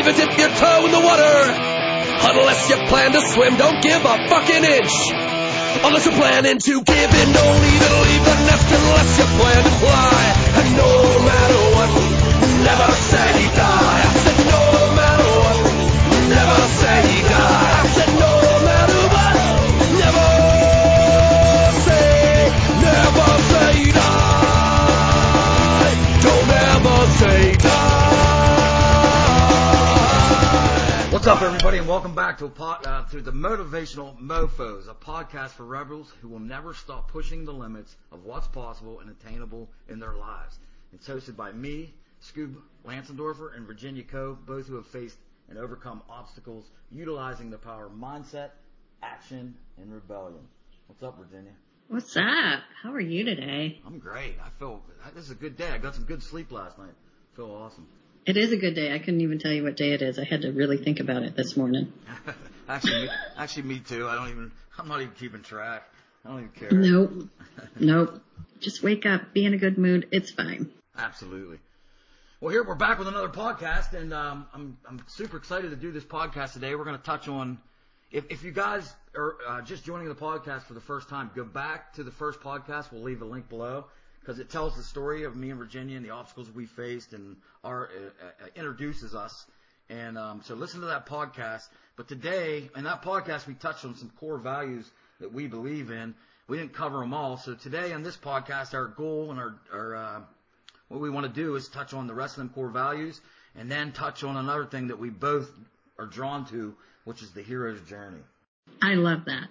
even dip your toe in the water. Unless you plan to swim, don't give a fucking inch. Unless you're planning to give in, don't even leave the nest unless you plan to fly. And no matter what, never say die. I said no matter what, never say up, everybody, and welcome back to a pod, uh, to the Motivational Mofos, a podcast for rebels who will never stop pushing the limits of what's possible and attainable in their lives. It's hosted by me, Scoob Lansendorfer, and Virginia Coe, both who have faced and overcome obstacles utilizing the power of mindset, action, and rebellion. What's up, Virginia? What's up? How are you today? I'm great. I feel this is a good day. I got some good sleep last night. I feel awesome. It is a good day. I couldn't even tell you what day it is. I had to really think about it this morning. actually, me, actually, me too. I don't even. I'm not even keeping track. I don't even care. Nope. nope. Just wake up, be in a good mood. It's fine. Absolutely. Well, here we're back with another podcast, and um, I'm I'm super excited to do this podcast today. We're going to touch on if if you guys are uh, just joining the podcast for the first time, go back to the first podcast. We'll leave a link below because it tells the story of me and Virginia and the obstacles we faced, and our uh, uh, introduces us. And um, so listen to that podcast. But today, in that podcast, we touched on some core values that we believe in. We didn't cover them all. So today on this podcast, our goal and our, our uh, what we want to do is touch on the rest of them core values, and then touch on another thing that we both are drawn to, which is the hero's journey. I love that.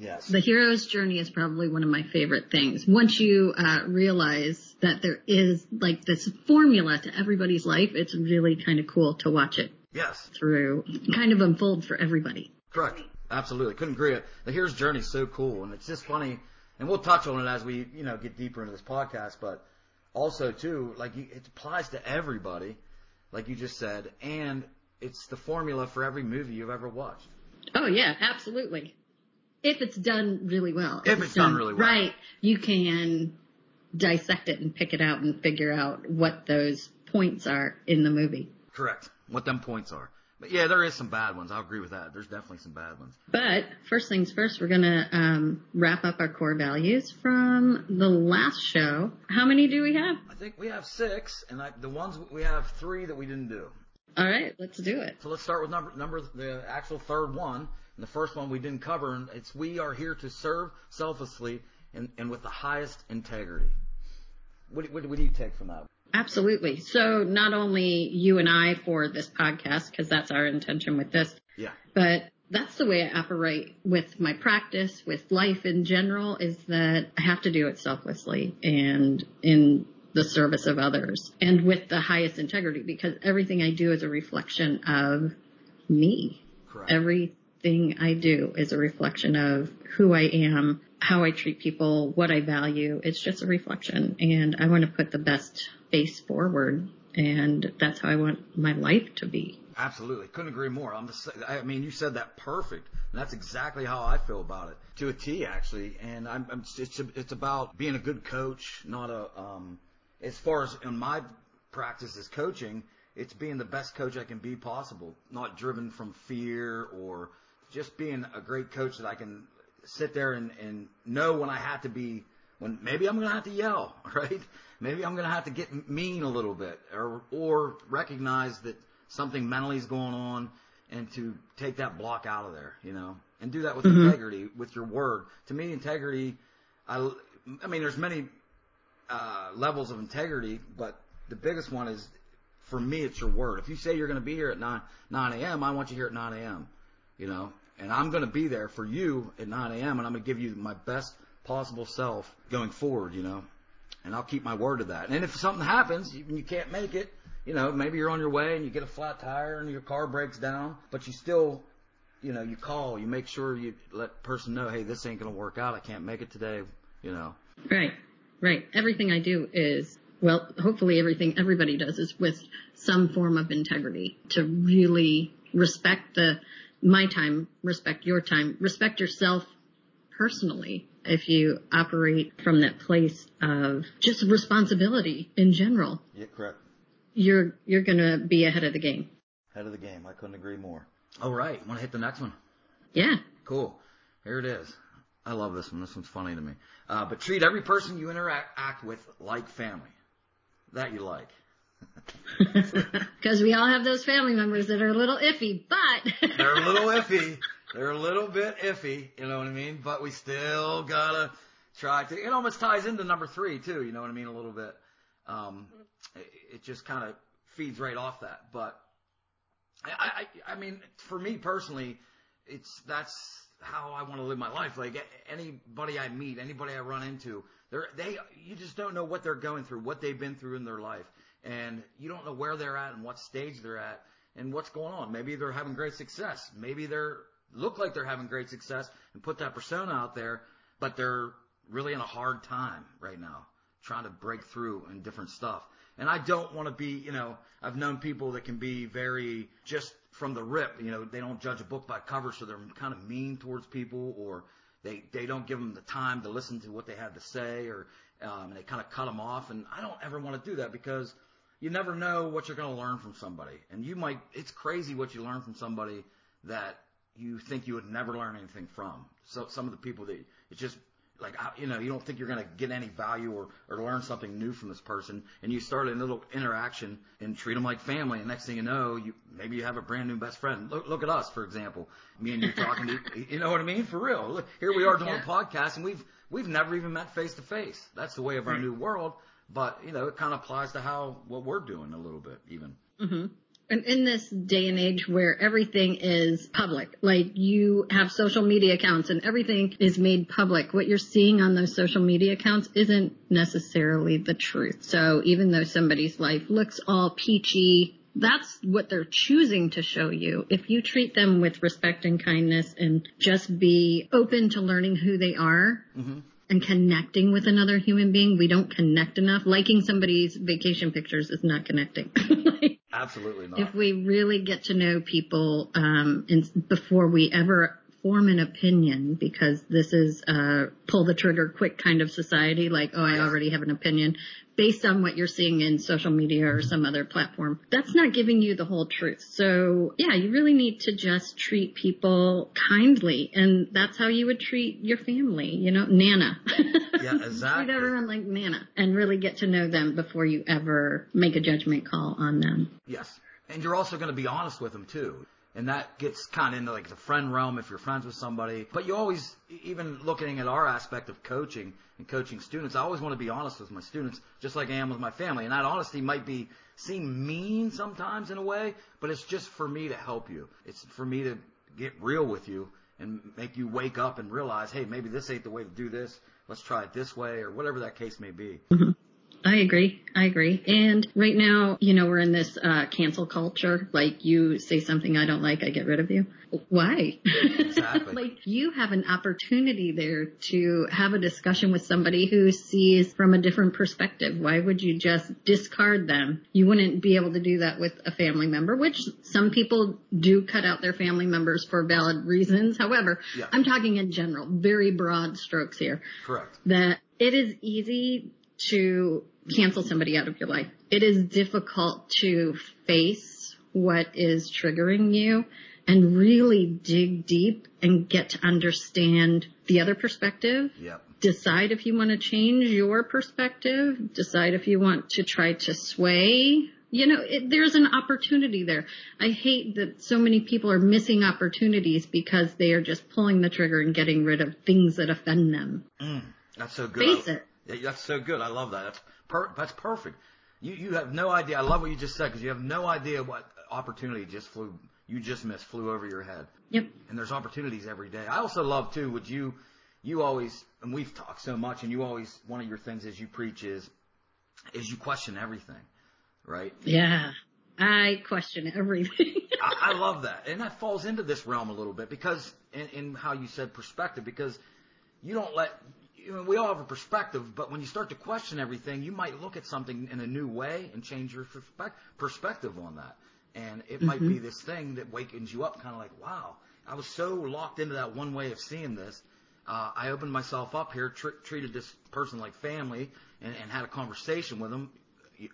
Yes. The hero's journey is probably one of my favorite things. Once you uh, realize that there is like this formula to everybody's life, it's really kind of cool to watch it yes. through, kind of unfold for everybody. Correct. Absolutely. Couldn't agree. The hero's journey is so cool, and it's just funny. And we'll touch on it as we, you know, get deeper into this podcast. But also too, like it applies to everybody, like you just said, and it's the formula for every movie you've ever watched. Oh yeah, absolutely. If it's done really well. If it's done really well. Right, you can dissect it and pick it out and figure out what those points are in the movie. Correct. What them points are. But yeah, there is some bad ones. I'll agree with that. There's definitely some bad ones. But first things first, we're gonna um, wrap up our core values from the last show. How many do we have? I think we have six, and I, the ones we have three that we didn't do. All right, let's do it. So let's start with number number the actual third one. And the first one we didn't cover, and it's we are here to serve selflessly and, and with the highest integrity. What, what, what do you take from that? Absolutely. So not only you and I for this podcast, because that's our intention with this, Yeah. but that's the way I operate with my practice, with life in general, is that I have to do it selflessly and in the service of others and with the highest integrity because everything I do is a reflection of me. Correct. Everything I do is a reflection of who I am, how I treat people, what I value. It's just a reflection and I want to put the best face forward and that's how I want my life to be. Absolutely, couldn't agree more. I'm just, I mean, you said that perfect, and that's exactly how I feel about it to a T, actually. And I'm, I'm it's, it's about being a good coach, not a. Um, as far as in my practice as coaching, it's being the best coach I can be possible, not driven from fear or just being a great coach that I can sit there and, and know when I have to be, when maybe I'm going to have to yell, right? Maybe I'm going to have to get mean a little bit or, or recognize that something mentally is going on and to take that block out of there, you know, and do that with integrity, with your word. To me, integrity, I, I mean, there's many uh, levels of integrity, but the biggest one is, for me, it's your word. If you say you're going to be here at 9, 9 a.m., I want you here at 9 a.m., you know, and I'm going to be there for you at 9 a.m., and I'm going to give you my best possible self going forward, you know, and I'll keep my word to that. And if something happens, you, you can't make it, you know, maybe you're on your way and you get a flat tire and your car breaks down, but you still, you know, you call, you make sure you let person know, hey, this ain't going to work out. I can't make it today, you know. Right, right. Everything I do is, well, hopefully everything everybody does is with some form of integrity to really respect the, my time, respect your time, respect yourself personally. If you operate from that place of just responsibility in general, Yeah, correct. you're, you're gonna be ahead of the game. Head of the game. I couldn't agree more. All right. Want to hit the next one? Yeah. Cool. Here it is. I love this one. This one's funny to me. Uh, but treat every person you interact with like family. That you like. Because we all have those family members that are a little iffy, but They're a little iffy. They're a little bit iffy. You know what I mean? But we still gotta try to. It almost ties into number three too. You know what I mean? A little bit. Um, it, it just kind of feeds right off that. But I, I, I mean, for me personally, it's that's how I want to live my life. Like anybody I meet, anybody I run into, they're they you just don't know what they're going through, what they've been through in their life, and you don't know where they're at and what stage they're at and what's going on. Maybe they're having great success. Maybe they're look like they're having great success and put that persona out there, but they're really in a hard time right now, trying to break through and different stuff. And I don't want to be, you know, I've known people that can be very just from the rip, you know, they don't judge a book by cover, so they're kind of mean towards people or they, they don't give them the time to listen to what they have to say or, um, and they kind of cut them off. And I don't ever want to do that because you never know what you're going to learn from somebody. And you might, it's crazy what you learn from somebody that you think you would never learn anything from. So some of the people that it's just like, you know, you don't think you're going to get any value or, or learn something new from this person. And you start a little interaction and treat them like family. And next thing you know, you, maybe you have a brand new best friend. Look, look at us, for example. Me and you talking to, you know what I mean? For real. Look, here we are doing Yeah. a podcast and we've, we've never even met face to face. That's the way of our Right. new world. But, you know, it kind of applies to how, what we're doing a little bit even. Mm-hmm. And in this day and age where everything is public, like you have social media accounts and everything is made public, what you're seeing on those social media accounts isn't necessarily the truth. So even though somebody's life looks all peachy, that's what they're choosing to show you. If you treat them with respect and kindness and just be open to learning who they are, mm-hmm. And connecting with another human being. We don't connect enough. Liking somebody's vacation pictures is not connecting. Absolutely not. if we really get to know people um, and before we ever form an opinion, because this is a pull the trigger quick kind of society, like oh, I already have an opinion based on what you're seeing in social media or some other platform. That's not giving you the whole truth. So yeah, you really need to just treat people kindly, and that's how you would treat your family. You know, Nana. Yeah, exactly. treat everyone like Nana, and really get to know them before you ever make a judgment call on them. Yes. And you're also going to be honest with them too. And that gets kind of into like the friend realm if you're friends with somebody. But you always, even looking at our aspect of coaching and coaching students, I always want to be honest with my students, just like I am with my family. And that honesty might be seem mean sometimes in a way, but it's just for me to help you. It's for me to get real with you and make you wake up and realize, hey, maybe this ain't the way to do this. Let's try it this way or whatever that case may be. Mm-hmm. I agree. I agree. And right now, you know, we're in this uh, cancel culture. Like, you say something I don't like, I get rid of you. Why? Exactly. like, you have an opportunity there to have a discussion with somebody who sees from a different perspective. Why would you just discard them? You wouldn't be able to do that with a family member, which some people do cut out their family members for valid reasons. However, Yeah. I'm talking in general, very broad strokes here Correct. that it is easy to cancel somebody out of your life. It is difficult to face what is triggering you and really dig deep and get to understand the other perspective. Yep. Decide if you want to change your perspective. Decide if you want to try to sway. You know, it, there's an opportunity there. I hate that so many people are missing opportunities because they are just pulling the trigger and getting rid of things that offend them. Mm, that's so good. Face it. Yeah, that's so good. I love that. That's per- that's perfect. You you have no idea. I love what you just said because you have no idea what opportunity just flew. You just missed flew over your head. Yep. And there's opportunities every day. I also love too. Would you you always and we've talked so much and you always one of your things as you preach is is you question everything, right? Yeah. I question everything. I, I love that, and that falls into this realm a little bit because in, in how you said perspective, because you don't let. You know, we all have a perspective, but when you start to question everything, you might look at something in a new way and change your perspec- perspective on that. And it might be this thing that wakens you up, kind of like, wow, I was so locked into that one way of seeing this. Uh, I opened myself up here, tr- treated this person like family, and, and had a conversation with them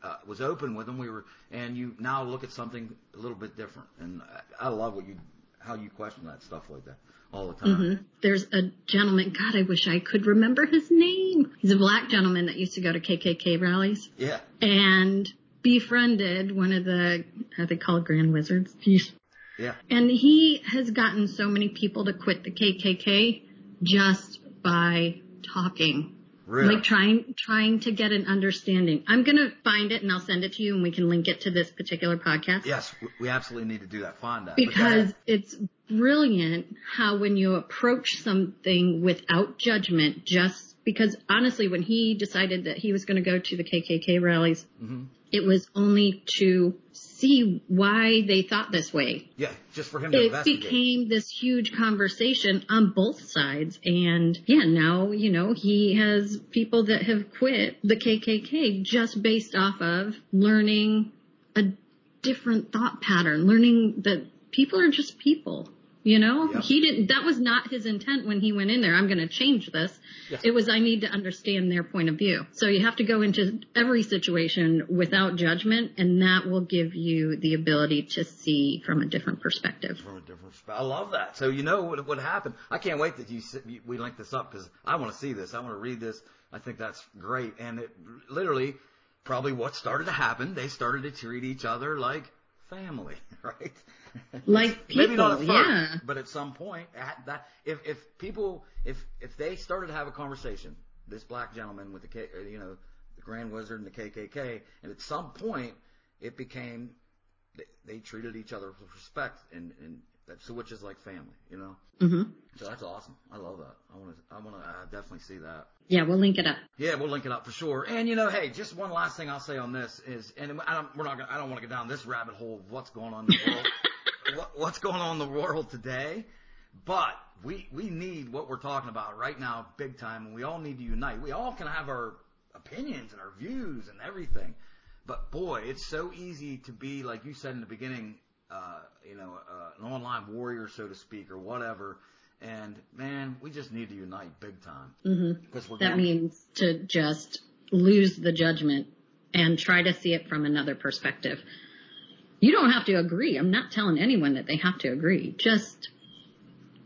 uh, was open with them. We were, and you now look at something a little bit different. And I, I love what you, how you question that stuff like that all the time. Mm-hmm. There's a gentleman, God, I wish I could remember his name. He's a black gentleman that used to go to KKK rallies Yeah. and befriended one of the, how they call it, Grand Wizards. He's- Yeah. And he has gotten so many people to quit the KKK just by talking. Really? Like trying, trying to get an understanding. I'm gonna find it and I'll send it to you and we can link it to this particular podcast. yes, we- we absolutely need to do that. Find that. Because it's brilliant how when you approach something without judgment, just because honestly, when he decided that he was going to go to the KKK rallies, Mm-hmm. it was only to see why they thought this way. yeah, just for him to It became this huge conversation on both sides. And yeah, now, you know, he has people that have quit the KKK just based off of learning a different thought pattern, learning that people are just people. You know, Yep. he didn't, that was not his intent when he went in there. I'm going to change this. Yes. It was, I need to understand their point of view. So you have to go into every situation without judgment and that will give you the ability to see from a different perspective. from a different perspective. I love that. So you know what what happened. I can't wait that you, you we link this up because I want to see this. I want to read this. I think that's great. And it literally probably what started to happen. They started to treat each other like family, right? Like people, Maybe not at first, yeah. but at some point, at that if if people if if they started to have a conversation, this black gentleman with the K, you know, the Grand Wizard and the KKK, and at some point it became they, they treated each other with respect, and and that, so which is like family, you know. hmm So that's awesome. I love that. I want to I want to uh, definitely see that. Yeah, we'll link it up. Yeah, we'll link it up for sure. And you know, hey, just one last thing I'll say on this is, and I don't, we're not, gonna, I don't want to go down this rabbit hole of what's going on in the world, what, what's going on in the world today. But we we need what we're talking about right now, big time, and we all need to unite. We all can have our opinions and our views and everything, but boy, it's so easy to be like you said in the beginning, uh, you know, uh, an online warrior, so to speak, or whatever. And man, we just need to unite big time hmm we're That going- means to just lose the judgment and try to see it from another perspective. You don't have to agree. I'm not telling anyone that they have to agree. Just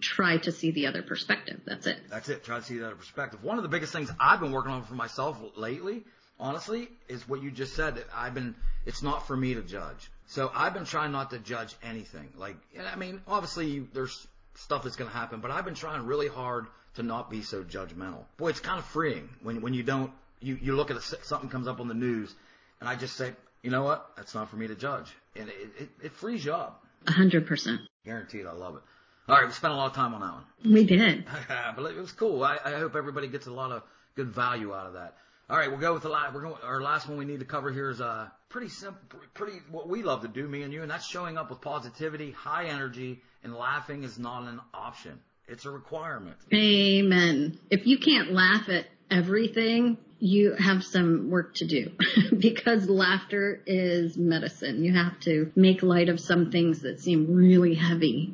try to see the other perspective. That's it. That's it. Try to see the other perspective. One of the biggest things I've been working on for myself lately, honestly, is what you just said. I've been. It's not for me to judge. So I've been trying not to judge anything. Like, I mean, obviously there's stuff that's going to happen, but I've been trying really hard to not be so judgmental. Boy, it's kind of freeing when when you don't. You you look at a, something comes up on the news, and I just say, you know what? That's not for me to judge, and it it, it frees you up. A hundred percent. Guaranteed. I love it. All right, we spent a lot of time on that one. We did. but it was cool. I, I hope everybody gets a lot of good value out of that. All right, we'll go with the last. We're going. Our last one we need to cover here is uh pretty simple, pretty what we love to do, me and you, and that's showing up with positivity, high energy, and laughing is not an option. It's a requirement. Amen. If you can't laugh at everything, you have some work to do because laughter is medicine. You have to make light of some things that seem really heavy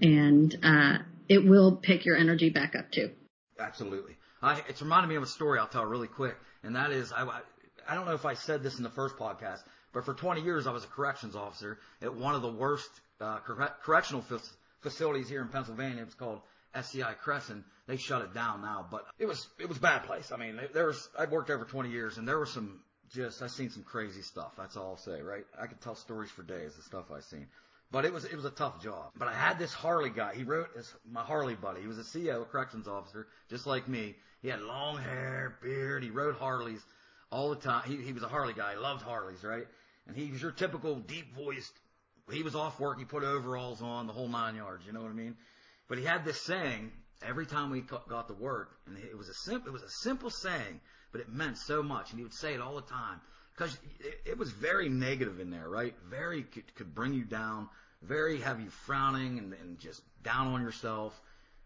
and, uh, it will pick your energy back up too. Absolutely. I, it's reminded me of a story I'll tell really quick, and that is I, I don't know if I said this in the first podcast, but for 20 years I was a corrections officer at one of the worst uh, corre- correctional fac- facilities here in Pennsylvania. It's called SCI Cresson. They shut it down now, but it was it was a bad place. I mean, there was I've worked there for 20 years, and there was some just I've seen some crazy stuff. That's all I'll say. Right? I could tell stories for days. The stuff I've seen. But it was it was a tough job. But I had this Harley guy. He wrote this my Harley buddy. He was a CO, a corrections officer, just like me. He had long hair, beard. He rode Harleys all the time. He he was a Harley guy. He loved Harleys, right? And he was your typical deep voiced. He was off work. He put overalls on, the whole nine yards. You know what I mean? But he had this saying every time we got to work, and it was a simple it was a simple saying, but it meant so much. And he would say it all the time because it, it was very negative in there, right? Very could, could bring you down, very have you frowning and, and just down on yourself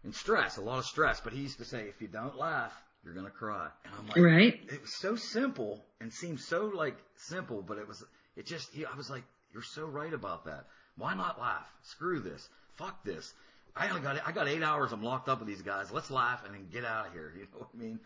and stress, a lot of stress. But he used to say, if you don't laugh, you're gonna cry. And I'm like, Right? it was so simple and seemed so like simple, but it was it just he, I was like, you're so right about that. Why not laugh? Screw this. Fuck this. I only got I got eight hours. I'm locked up with these guys. Let's laugh and then get out of here. You know what I mean?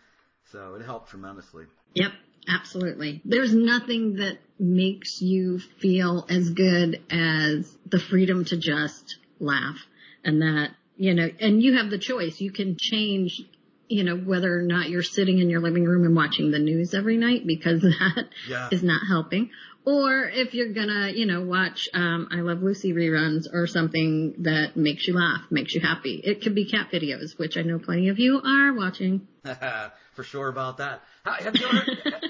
So it helped tremendously. Yep. Absolutely. There's nothing that makes you feel as good as the freedom to just laugh and that, you know, and you have the choice. You can change, you know, whether or not you're sitting in your living room and watching the news every night because that Yeah. is not helping. Or if you're gonna, you know, watch um, I Love Lucy reruns or something that makes you laugh, makes you happy. It could be cat videos, which I know plenty of you are watching. for sure about that. Have you ever,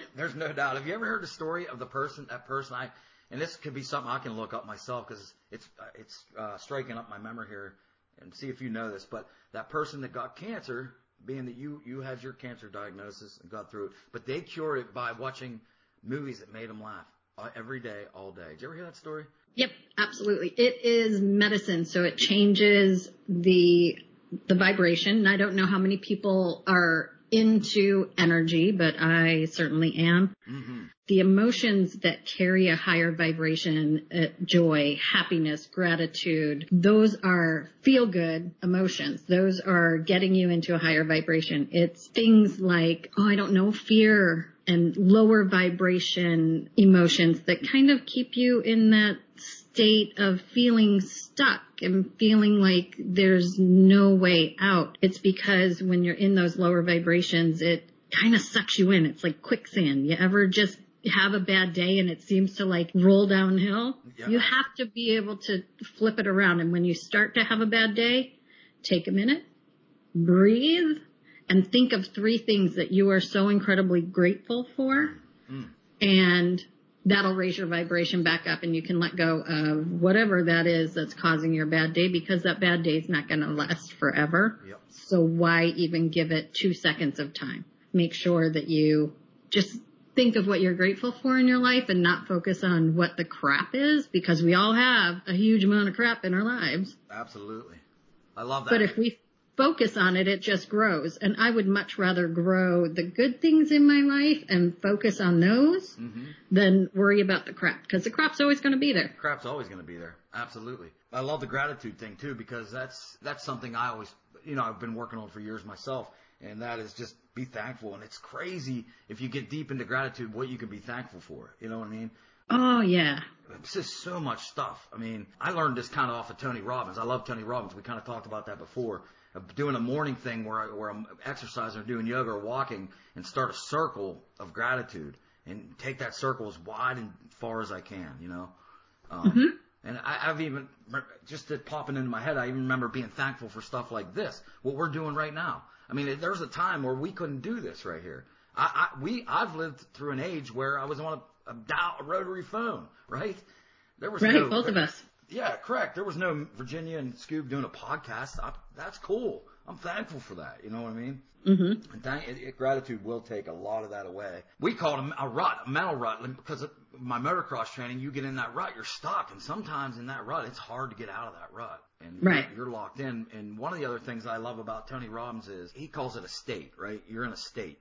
there's no doubt. Have you ever heard the story of the person, that person I, and this could be something I can look up myself because it's, uh, it's, uh, striking up my memory here and see if you know this, but that person that got cancer, being that you, you had your cancer diagnosis and got through it, but they cured it by watching movies that made them laugh uh, every day, all day. Did you ever hear that story? Yep, absolutely. It is medicine, so it changes the the vibration. And I don't know how many people are into energy, but I certainly am. Mm-hmm. The emotions that carry a higher vibration, uh, joy, happiness, gratitude, those are feel good emotions. Those are getting you into a higher vibration. It's things like, oh, I don't know, fear and lower vibration emotions that kind of keep you in that state of feeling stuck and feeling like there's no way out. It's because when you're in those lower vibrations, it kind of sucks you in. It's like quicksand. You ever just have a bad day and it seems to like roll downhill? Yeah. You have to be able to flip it around. And when you start to have a bad day, take a minute, breathe, and think of three things that you are so incredibly grateful for. And that'll raise your vibration back up and you can let go of whatever that is that's causing your bad day because that bad day is not going to last forever. Yep. So why even give it two seconds of time? Make sure that you just think of what you're grateful for in your life and not focus on what the crap is because we all have a huge amount of crap in our lives. Absolutely. I love that. But if we focus on it, it just grows. And I would much rather grow the good things in my life and focus on those mm-hmm. than worry about the crap because the crap's always going to be there. crap's always going to be there. Absolutely. I love the gratitude thing too because that's that's something I always you know I've been working on for years myself, and that is just be thankful. And it's crazy if you get deep into gratitude what you can be thankful for. You know what I mean? Oh yeah. It's just so much stuff. I mean, I learned this kind of off of Tony Robbins. I love Tony Robbins. We kind of talked about that before. Doing a morning thing where I, where I'm exercising or doing yoga or walking and start a circle of gratitude and take that circle as wide and far as I can. You know. Um, And I, I've even just it popping into my head. I even remember being thankful for stuff like this, what we're doing right now. I mean, there's a time where we couldn't do this right here. I, I we I've lived through an age where I was on a, a, dial, a rotary phone, right? There was Right, no, both of us. Yeah, correct. There was no Virginia and Scoob doing a podcast. I, that's cool. I'm thankful for that. You know what I mean? Mm-hmm. And thank, it, it, gratitude will take a lot of that away. We call it a, a rut, a mental rut, because of my motocross training, you get in that rut, you're stuck, and sometimes in that rut, it's hard to get out of that rut, and Right. you're, you're locked in. And one of the other things I love about Tony Robbins is he calls it a state, right? You're in a state,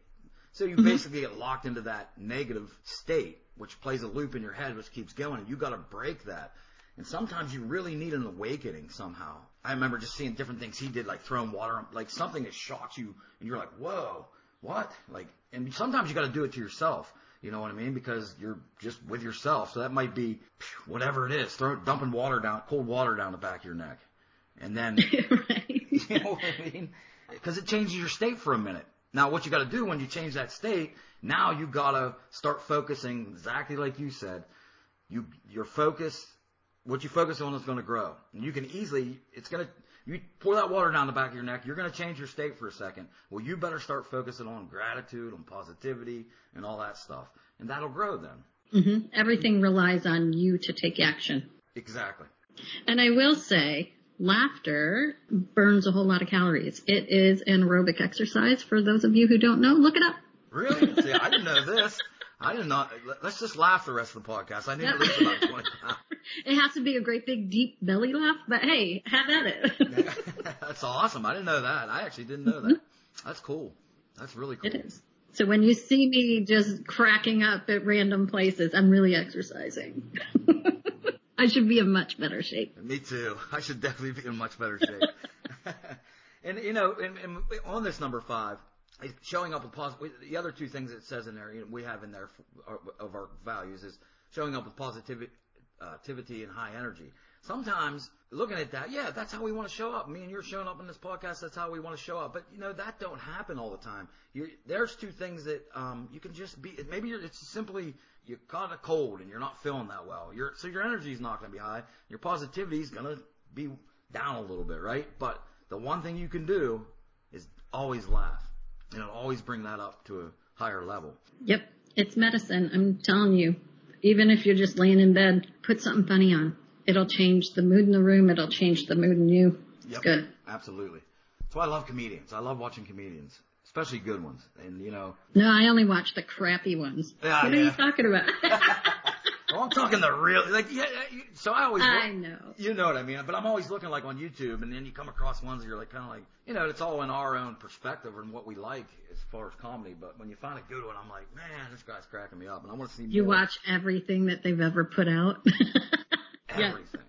so you basically get locked into that negative state, which plays a loop in your head, which keeps going, and you got to break that. And sometimes you really need an awakening somehow. I remember just seeing different things he did, like throwing water, like something that shocks you, and you're like, whoa, what? Like, and sometimes you got to do it to yourself. You know what I mean? Because you're just with yourself. So that might be whatever it is, throw dumping water down, cold water down the back of your neck, and then right. you know what I mean? Because it changes your state for a minute. Now, what you got to do when you change that state, now you got to start focusing exactly like you said. You your focus, what you focus on is going to grow. And you can easily, it's going to, you pour that water down the back of your neck, you're going to change your state for a second. Well, you better start focusing on gratitude, on positivity, and all that stuff. And that'll grow then. hmm Everything relies on you to take action. Exactly. And I will say, laughter burns a whole lot of calories. It is an aerobic exercise. For those of you who don't know, look it up. Really? See, I didn't know this. I did not. Let's just laugh the rest of the podcast. I need Yep. to lose about 20 pounds. It has to be a great big deep belly laugh, but hey, have at it. That's awesome. I didn't know that. I actually didn't know that. Mm-hmm. That's cool. That's really cool. it is. So when you see me just cracking up at random places, I'm really exercising. I should be in much better shape. Me too. I should definitely be in much better shape. and you know, and, and on this number five, showing up with positive. The other two things it says in there, you know, we have in there of our values is showing up with positivity, and high energy. Sometimes looking at that, yeah, that's how we want to show up. Me and you're showing up in this podcast. That's how we want to show up. But you know that don't happen all the time. you there's two things that um, you can just be. Maybe it's simply you caught a cold and you're not feeling that well. Your so your energy is not going to be high. Your positivity is going to be down a little bit, right? But the one thing you can do is always laugh and it'll always bring that up to a higher level. Yep, it's medicine. I'm telling you. Even if you're just laying in bed, put something funny on. It'll change the mood in the room. It'll change the mood in you. It's Yep, good. Absolutely. That's why I love comedians. I love watching comedians, especially good ones. And you know, No, I only watch the crappy ones. Yeah, what are you talking about? well, I'm talking the real, like, yeah, yeah, you- so I always, I know. you know what I mean. But I'm always looking like on YouTube, and then you come across ones that you're like, kind of like, you know, it's all in our own perspective and what we like as far as comedy. But when you find a good one, I'm like, man, this guy's cracking me up, and I want to see You more. watch everything that they've ever put out. yeah. everything.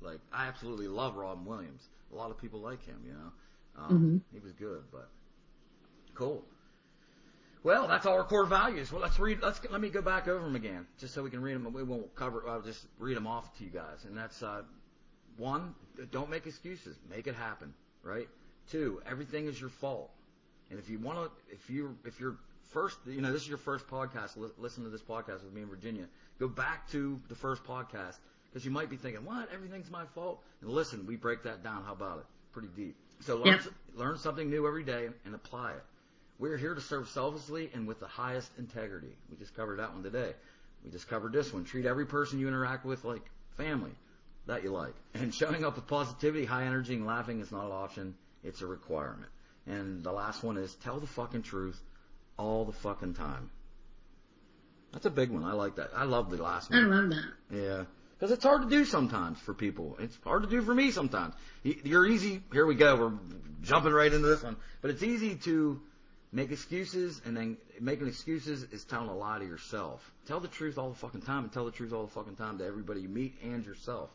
Like I absolutely love Robin Williams. A lot of people like him, you know. Um, Mm-hmm. He was good, but cool. Well, that's all our core values. Well, let's read. Let's let me go back over them again, just so we can read them. We won't cover. I'll just read them off to you guys. And that's uh, one. Don't make excuses. Make it happen. Right. Two. Everything is your fault. And if you want to, if you if you're first, you know, this is your first podcast. Li- listen to this podcast with me in Virginia. Go back to the first podcast because you might be thinking, "What? Everything's my fault." And listen, we break that down. How about it? Pretty deep. So learn Yep. learn something new every day and apply it. We're here to serve selflessly and with the highest integrity. We just covered that one today. We just covered this one. Treat every person you interact with like family that you like. And showing up with positivity, high energy, and laughing is not an option. It's a requirement. And the last one is tell the fucking truth all the fucking time. That's a big one. I like that. I love the last one. I love that. Yeah. Because it's hard to do sometimes for people. It's hard to do for me sometimes. You're easy. Here we go. We're jumping right into this one. But it's easy to make excuses, and then making excuses is telling a lie to yourself. Tell the truth all the fucking time, and tell the truth all the fucking time to everybody you meet and yourself.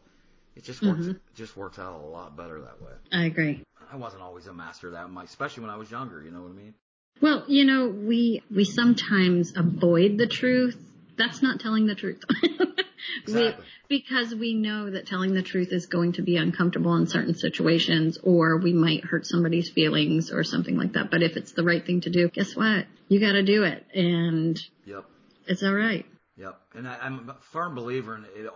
It just works. Mhm. It just works out a lot better that way. I agree. I wasn't always a master of that, my- especially when I was younger. You know what I mean? Well, you know, we we sometimes avoid the truth. That's not telling the truth. Exactly. we, because we know that telling the truth is going to be uncomfortable in certain situations or we might hurt somebody's feelings or something like that. But if it's the right thing to do, guess what? You gotta do it and Yep. it's alright. Yep. And I, I'm a firm believer in it.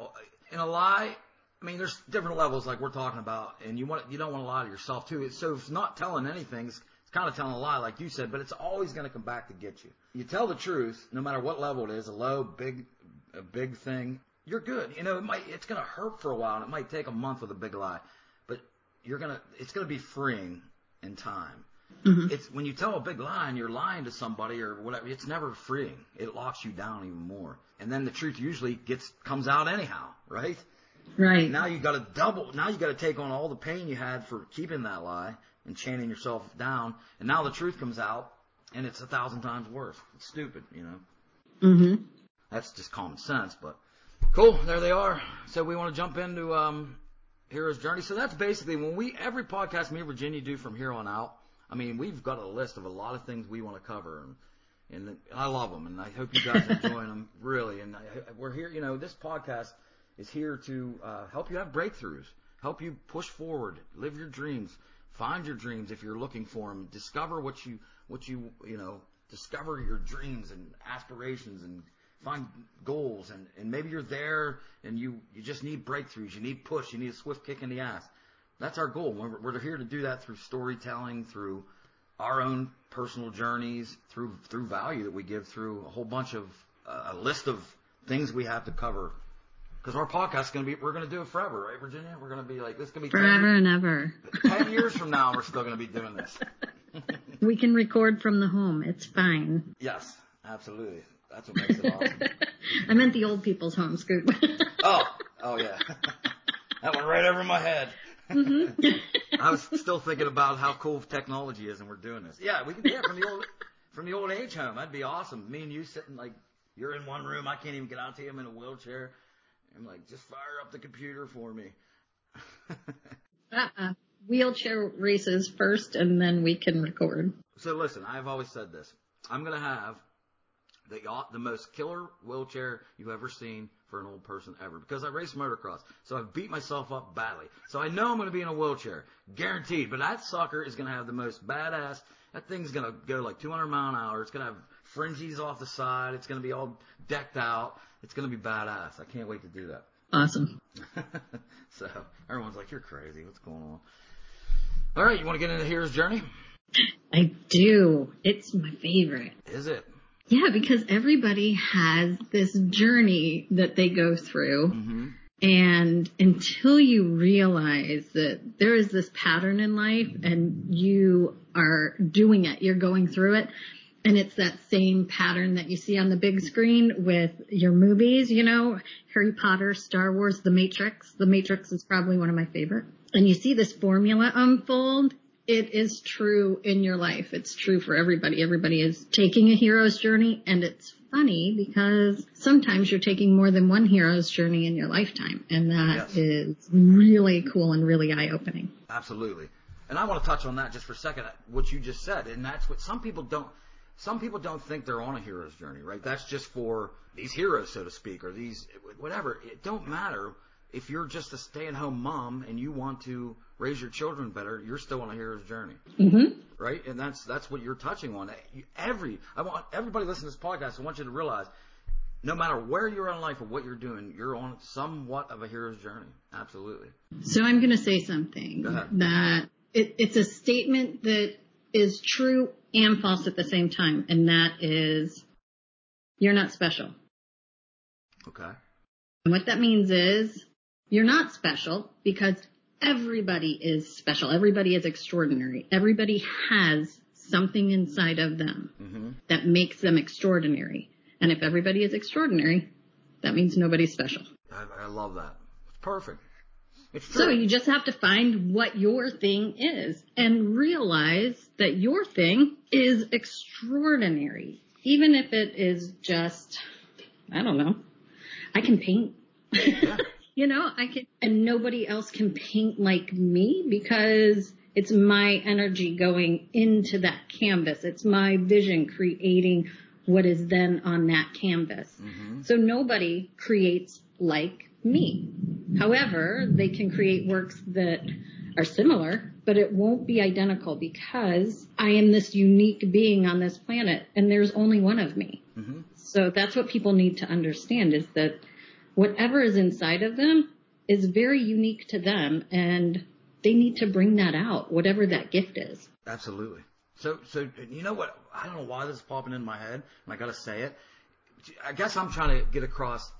In a lie, I mean, there's different levels like we're talking about, and you want you don't want to lie to yourself too. So if not telling anything, it's, it's kind of telling a lie, like you said, but it's always going to come back to get you. You tell the truth, no matter what level it is, a low, big, a big thing, you're good. You know, it might it's going to hurt for a while, and it might take a month with a big lie, but you're gonna it's going to be freeing in time. It's when you tell a big lie and you're lying to somebody or whatever. It's never freeing. It locks you down even more. And then the truth usually gets comes out anyhow, right? Right. Now you got to double. Now you got to take on all the pain you had for keeping that lie and chaining yourself down. And now the truth comes out, and it's a thousand times worse. It's stupid, you know. Mm-hmm. That's just common sense, but cool. There they are. So we want to jump into um, Hero's Journey. So that's basically when we every podcast me and Virginia do from here on out. I mean, we've got a list of a lot of things we want to cover, and, and I love them, and I hope you guys enjoying them really. And I, we're here, you know, this podcast is here to uh, help you have breakthroughs, help you push forward, live your dreams, find your dreams if you're looking for them, discover what you what you you know, discover your dreams and aspirations and find goals and, and maybe you're there and you, you just need breakthroughs, you need push, you need a swift kick in the ass. That's our goal. We're, we're here to do that through storytelling, through our own personal journeys, through through value that we give through a whole bunch of uh, a list of things we have to cover. Because our podcast is going to be, we're going to do it forever, right, Virginia? We're going to be like, this is going to be 10 Forever and ever. 10 years from now, we're still going to be doing this. We can record from the home. It's fine. Yes, absolutely. That's what makes it awesome. I meant the old people's home, Scoob. Oh, oh yeah. that went right over my head. Mm-hmm. I was still thinking about how cool technology is, and we're doing this. Yeah, we can. Yeah, from the old, from the old age home, that'd be awesome. Me and you sitting like you're in one room. I can't even get out to you. I'm in a wheelchair. I'm like, just fire up the computer for me. uh-uh. wheelchair races first and then we can record. So listen, I've always said this. I'm gonna have the uh, the most killer wheelchair you've ever seen for an old person ever because I race motocross. So I've beat myself up badly. So I know I'm gonna be in a wheelchair, guaranteed. But that sucker is gonna have the most badass. That thing's gonna go like 200 mile an hour. It's gonna have fringes off the side. It's gonna be all decked out. It's gonna be badass. I can't wait to do that. Awesome. so everyone's like, "You're crazy. What's going on?" All right, you want to get into Hero's Journey? I do. It's my favorite. Is it? Yeah, because everybody has this journey that they go through. Mm-hmm. And until you realize that there is this pattern in life and you are doing it, you're going through it, and it's that same pattern that you see on the big screen with your movies, you know, Harry Potter, Star Wars, The Matrix. The Matrix is probably one of my favorite. And you see this formula unfold. It is true in your life. It's true for everybody. Everybody is taking a hero's journey and it's funny because sometimes you're taking more than one hero's journey in your lifetime. And that Yes. is really cool and really eye opening. Absolutely. And I want to touch on that just for a second, what you just said. And that's what some people don't, some people don't think they're on a hero's journey, right? That's just for these heroes, so to speak, or these, whatever. It don't matter. If you're just a stay at home mom and you want to raise your children better, you're still on a hero's journey. Mm-hmm. right? And that's that's what you're touching on. Every I want everybody listening to this podcast. I want you to realize, no matter where you're in life or what you're doing, you're on somewhat of a hero's journey. Absolutely. So I'm going to say something Go that it, it's a statement that is true and false at the same time, and that is you're not special. Okay. And what that means is you're not special because everybody is special. Everybody is extraordinary. Everybody has something inside of them mm-hmm. that makes them extraordinary. And if everybody is extraordinary, that means nobody's special. I, I love that. It's perfect. It's. So you just have to find what your thing is and realize that your thing is extraordinary. Even if it is just, I don't know, I can paint. you know, I can, and nobody else can paint like me because it's my energy going into that canvas. It's my vision creating what is then on that canvas. So nobody creates like me. However, they can create works that are similar, but it won't be identical because I am this unique being on this planet and there's only one of me. hmm So that's what people need to understand is that whatever is inside of them is very unique to them and they need to bring that out, whatever that gift is. Absolutely. So, so you know what? I don't know why this is popping in my head, and I got to say it. I guess I'm trying to get across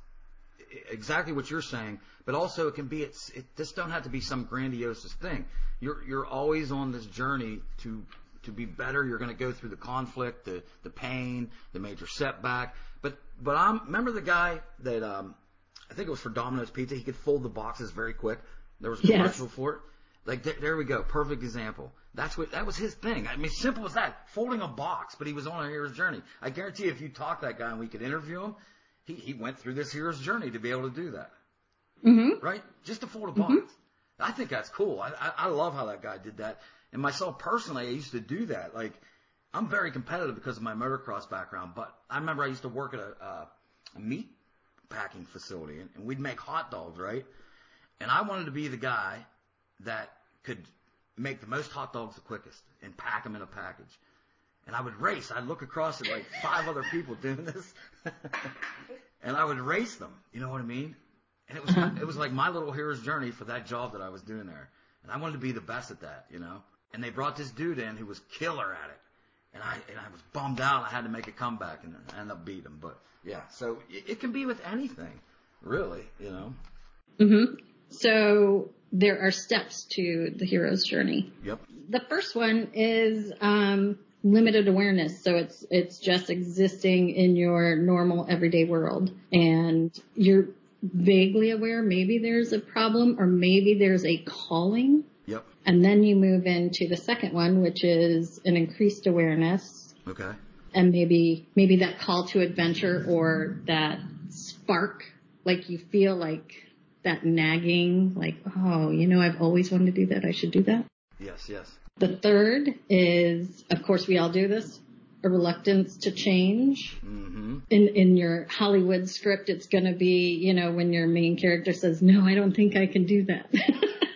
exactly what you're saying, but also it can be it's it this don't have to be some grandiose thing. You're you're always on this journey to to be better. You're going to go through the conflict, the the pain, the major setback. But but I'm remember the guy that um I think it was for Domino's Pizza. He could fold the boxes very quick. There was a Yes. commercial for it. Like th- there we go, perfect example. That's what that was his thing. I mean, simple as that, folding a box. But he was on a hero's journey. I guarantee, if you talk to that guy and we could interview him, he he went through this hero's journey to be able to do that, Mm-hmm. right? Just to fold a box. I think that's cool. I, I I love how that guy did that. And myself personally, I used to do that. Like, I'm very competitive because of my motocross background. But I remember I used to work at a, uh, a meat packing facility, and, and we'd make hot dogs, right? And I wanted to be the guy that could make the most hot dogs the quickest and pack them in a package. And I would race. I'd look across at like five other people doing this, and I would race them. You know what I mean? And it was it was like my little hero's journey for that job that I was doing there. And I wanted to be the best at that, you know. And they brought this dude in who was killer at it. And I and I was bummed out. I had to make a comeback and I ended up beating him. But yeah, so it, it can be with anything, really, you know. Mm-hmm. So there are steps to the hero's journey. Yep. The first one is um, limited awareness. So it's it's just existing in your normal everyday world, and you're vaguely aware maybe there's a problem or maybe there's a calling, Yep. and then you move into the second one, which is an increased awareness, Okay. and maybe maybe that call to adventure or that spark, like you feel like that nagging, like oh, you know, I've always wanted to do that. I should do that. Yes, yes. The third is, of course, we all do this, a reluctance to change. Mm-hmm. In in your Hollywood script, it's going to be, you know, when your main character says, "No, I don't think I can do that."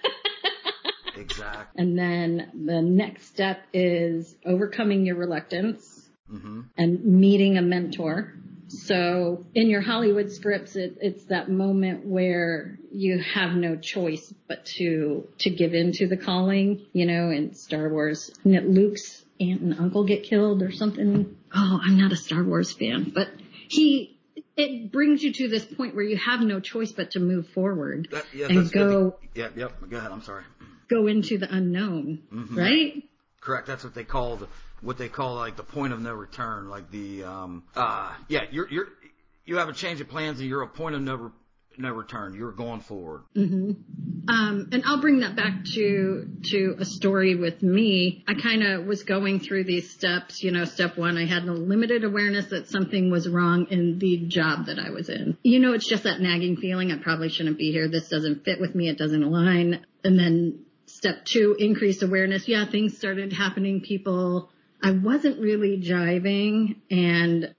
exactly. And then the next step is overcoming your reluctance Mm-hmm. and meeting a mentor. So in your Hollywood scripts, it, it's that moment where you have no choice but to to give in to the calling. You know, in Star Wars, Luke's aunt and uncle get killed or something. Oh, I'm not a Star Wars fan, but he it brings you to this point where you have no choice but to move forward That, yeah, and good. go Yep, yep. Go ahead. I'm sorry. Go into the unknown, Mhm. right? Correct. That's what they call the what they call like the point of no return. Like the um uh yeah you're you're you have a change of plans and you're a point of no re- no return. You're going forward. hmm Um, and I'll bring that back to to a story with me. I kind of was going through these steps. You know, step one, I had a limited awareness that something was wrong in the job that I was in. You know, it's just that nagging feeling. I probably shouldn't be here. This doesn't fit with me. It doesn't align. And then step two, increased awareness. Yeah, things started happening. People, I wasn't really jiving. And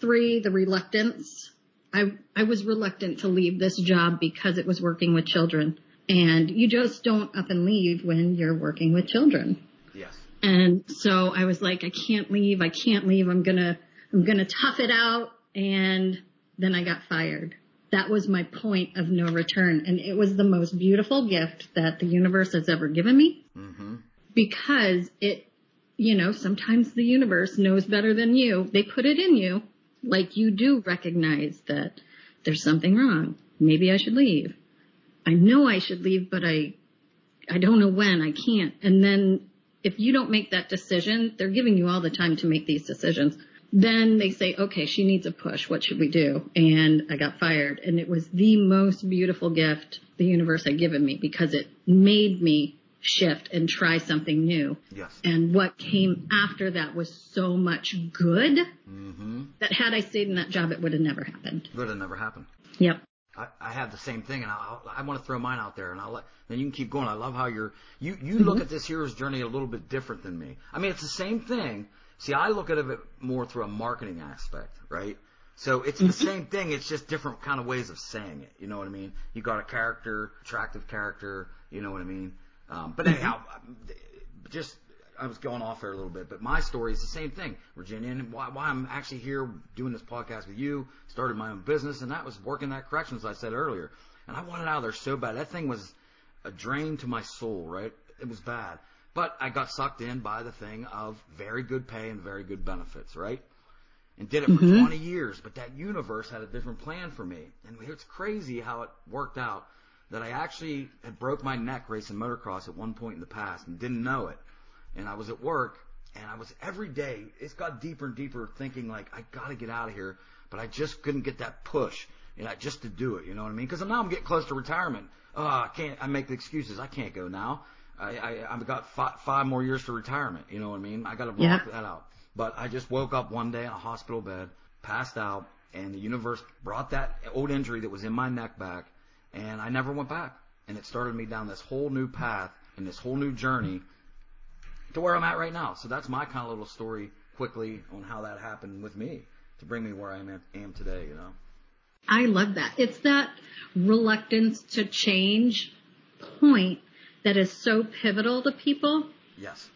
three, the reluctance. I, I was reluctant to leave this job because it was working with children. And you just don't up and leave when you're working with children. Yes. And so I was like, I can't leave. I can't leave. I'm gonna, I'm gonna tough it out. And then I got fired. That was my point of no return. And it was the most beautiful gift that the universe has ever given me Mm-hmm. because it, you know, sometimes the universe knows better than you. They put it in you. Like you do recognize that there's something wrong. Maybe I should leave. I know I should leave, but I, I don't know when. I can't. And then if you don't make that decision, they're giving you all the time to make these decisions. Then they say, okay, she needs a push. What should we do? And I got fired. And it was the most beautiful gift the universe had given me because it made me shift and try something new. Yes. And what came after that was so much good Mm-hmm. that had I stayed in that job, it would have never happened. Would have never happened. Yep. I, I have the same thing, and I'll, I want to throw mine out there, and I'll let then you can keep going. I love how you're you you look at this hero's journey a little bit different than me. I mean, it's the same thing. See, I look at it more through a marketing aspect, right? So it's the mm-hmm. same thing. It's just different kind of ways of saying it. You know what I mean? You got a character, attractive character. You know what I mean? Um, but mm-hmm. anyhow, um, just I was going off there a little bit, but my story is the same thing, Virginia, and why, why I'm actually here doing this podcast with you. Started my own business, and that was working that corrections, as I said earlier. And I wanted out of there so bad. That thing was a drain to my soul, right? It was bad. But I got sucked in by the thing of very good pay and very good benefits, right? And did it for mm-hmm. 20 years, but that universe had a different plan for me. And it's crazy how it worked out that I actually had broke my neck racing motocross at one point in the past and didn't know it. And I was at work and I was every day, it's got deeper and deeper thinking like, I gotta get out of here, but I just couldn't get that push, you know, just to do it, you know what I mean? Cause now I'm getting close to retirement. Oh, I can't, I make the excuses. I can't go now. I, I, I've got five, five more years to retirement, you know what I mean? I gotta rock Yeah. that out. But I just woke up one day in a hospital bed, passed out, and the universe brought that old injury that was in my neck back, and I never went back. And it started me down this whole new path and this whole new journey to where I'm at right now. So that's my kind of little story quickly on how that happened with me to bring me where I am, am today, you know? I love that. It's that reluctance to change point that is so pivotal to people Yes.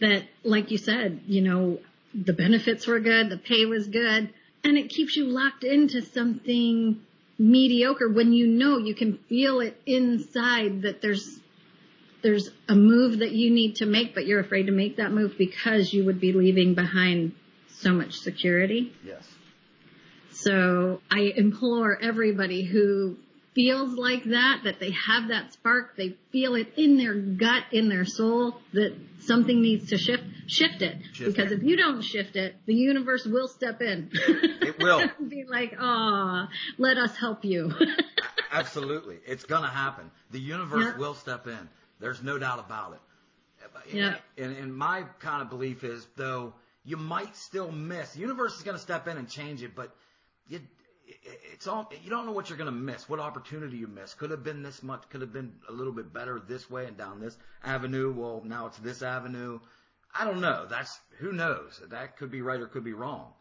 that, like you said, you know, the benefits were good, the pay was good, and it keeps you locked into something mediocre when you know you can feel it inside that there's there's a move that you need to make, but you're afraid to make that move because you would be leaving behind so much security. Yes. So I implore everybody who feels like that, that they have that spark, they feel it in their gut, in their soul, that something needs to shift, shift it. Shift because it. if you don't shift it, the universe will step in. It will. Be like, oh, let us help you. Absolutely. It's going to happen. The universe Yeah. will step in. There's no doubt about it. Yeah. And, and my kind of belief is, though, you might still miss. The universe is going to step in and change it, but it, it's all you don't know what you're going to miss, what opportunity you miss. Could have been this much, could have been a little bit better this way and down this avenue. Well, now it's this avenue. I don't know. That's who knows. That could be right or could be wrong.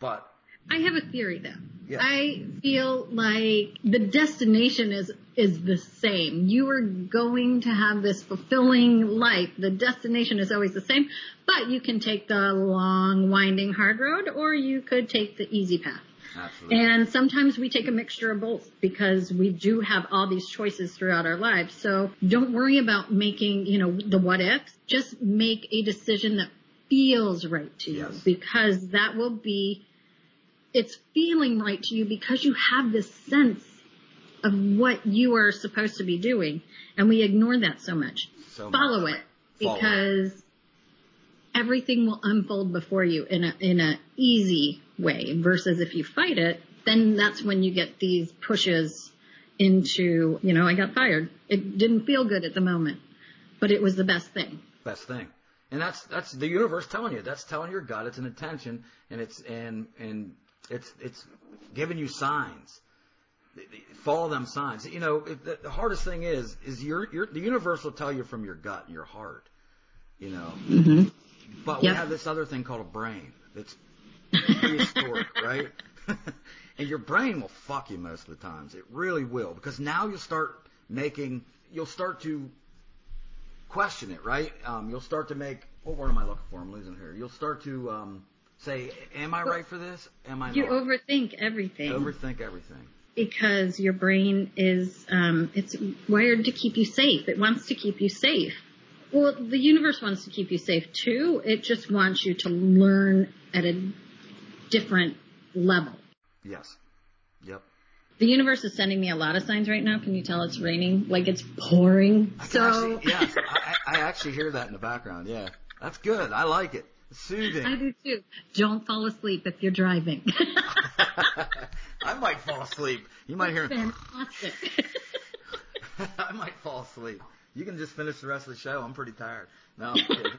But I have a theory though. Yeah. I feel like the destination is is the same. You are going to have this fulfilling life. The destination is always the same, but you can take the long, winding, hard road, or you could take the easy path. Absolutely, And sometimes we take a mixture of both because we do have all these choices throughout our lives. So don't worry about making, you know, the what ifs. Just make a decision that feels right to you Yes. because that will be, it's feeling right to you because you have this sense of what you are supposed to be doing. And we ignore that so much. So Follow much. it Follow it. because everything will unfold before you in a in a easy way versus if you fight it then that's when you get these pushes into you know I got fired it didn't feel good at the moment but it was the best thing best thing. And that's that's the universe telling you. That's telling your gut. It's an intention, and it's and and it's it's giving you signs. Follow them signs. You know, the, the hardest thing is is your your the universe will tell you from your gut and your heart. You know, mm-hmm. but we have this other thing called a brain that's prehistoric, right? and your brain will fuck you most of the times. It really will because now you'll start making, you'll start to question it, right? Um, you'll start to make. What word am I looking for? I'm losing here. You'll start to um, say, "Am I right for this? Am I you not?" overthink everything Overthink everything. because your brain is um, it's wired to keep you safe it wants to keep you safe well the universe wants to keep you safe too it just wants you to learn at a different level Yes. Yep. The universe is sending me a lot of signs right now. Can you tell it's raining? Like it's pouring. I So actually, yes, I, I I actually hear that in the background. Yeah, that's good. I like it. It's soothing. I do too. Don't fall asleep if you're driving. I might fall asleep. You might hear. Fantastic. I might fall asleep. You can just finish the rest of the show. I'm pretty tired. No, I'm kidding.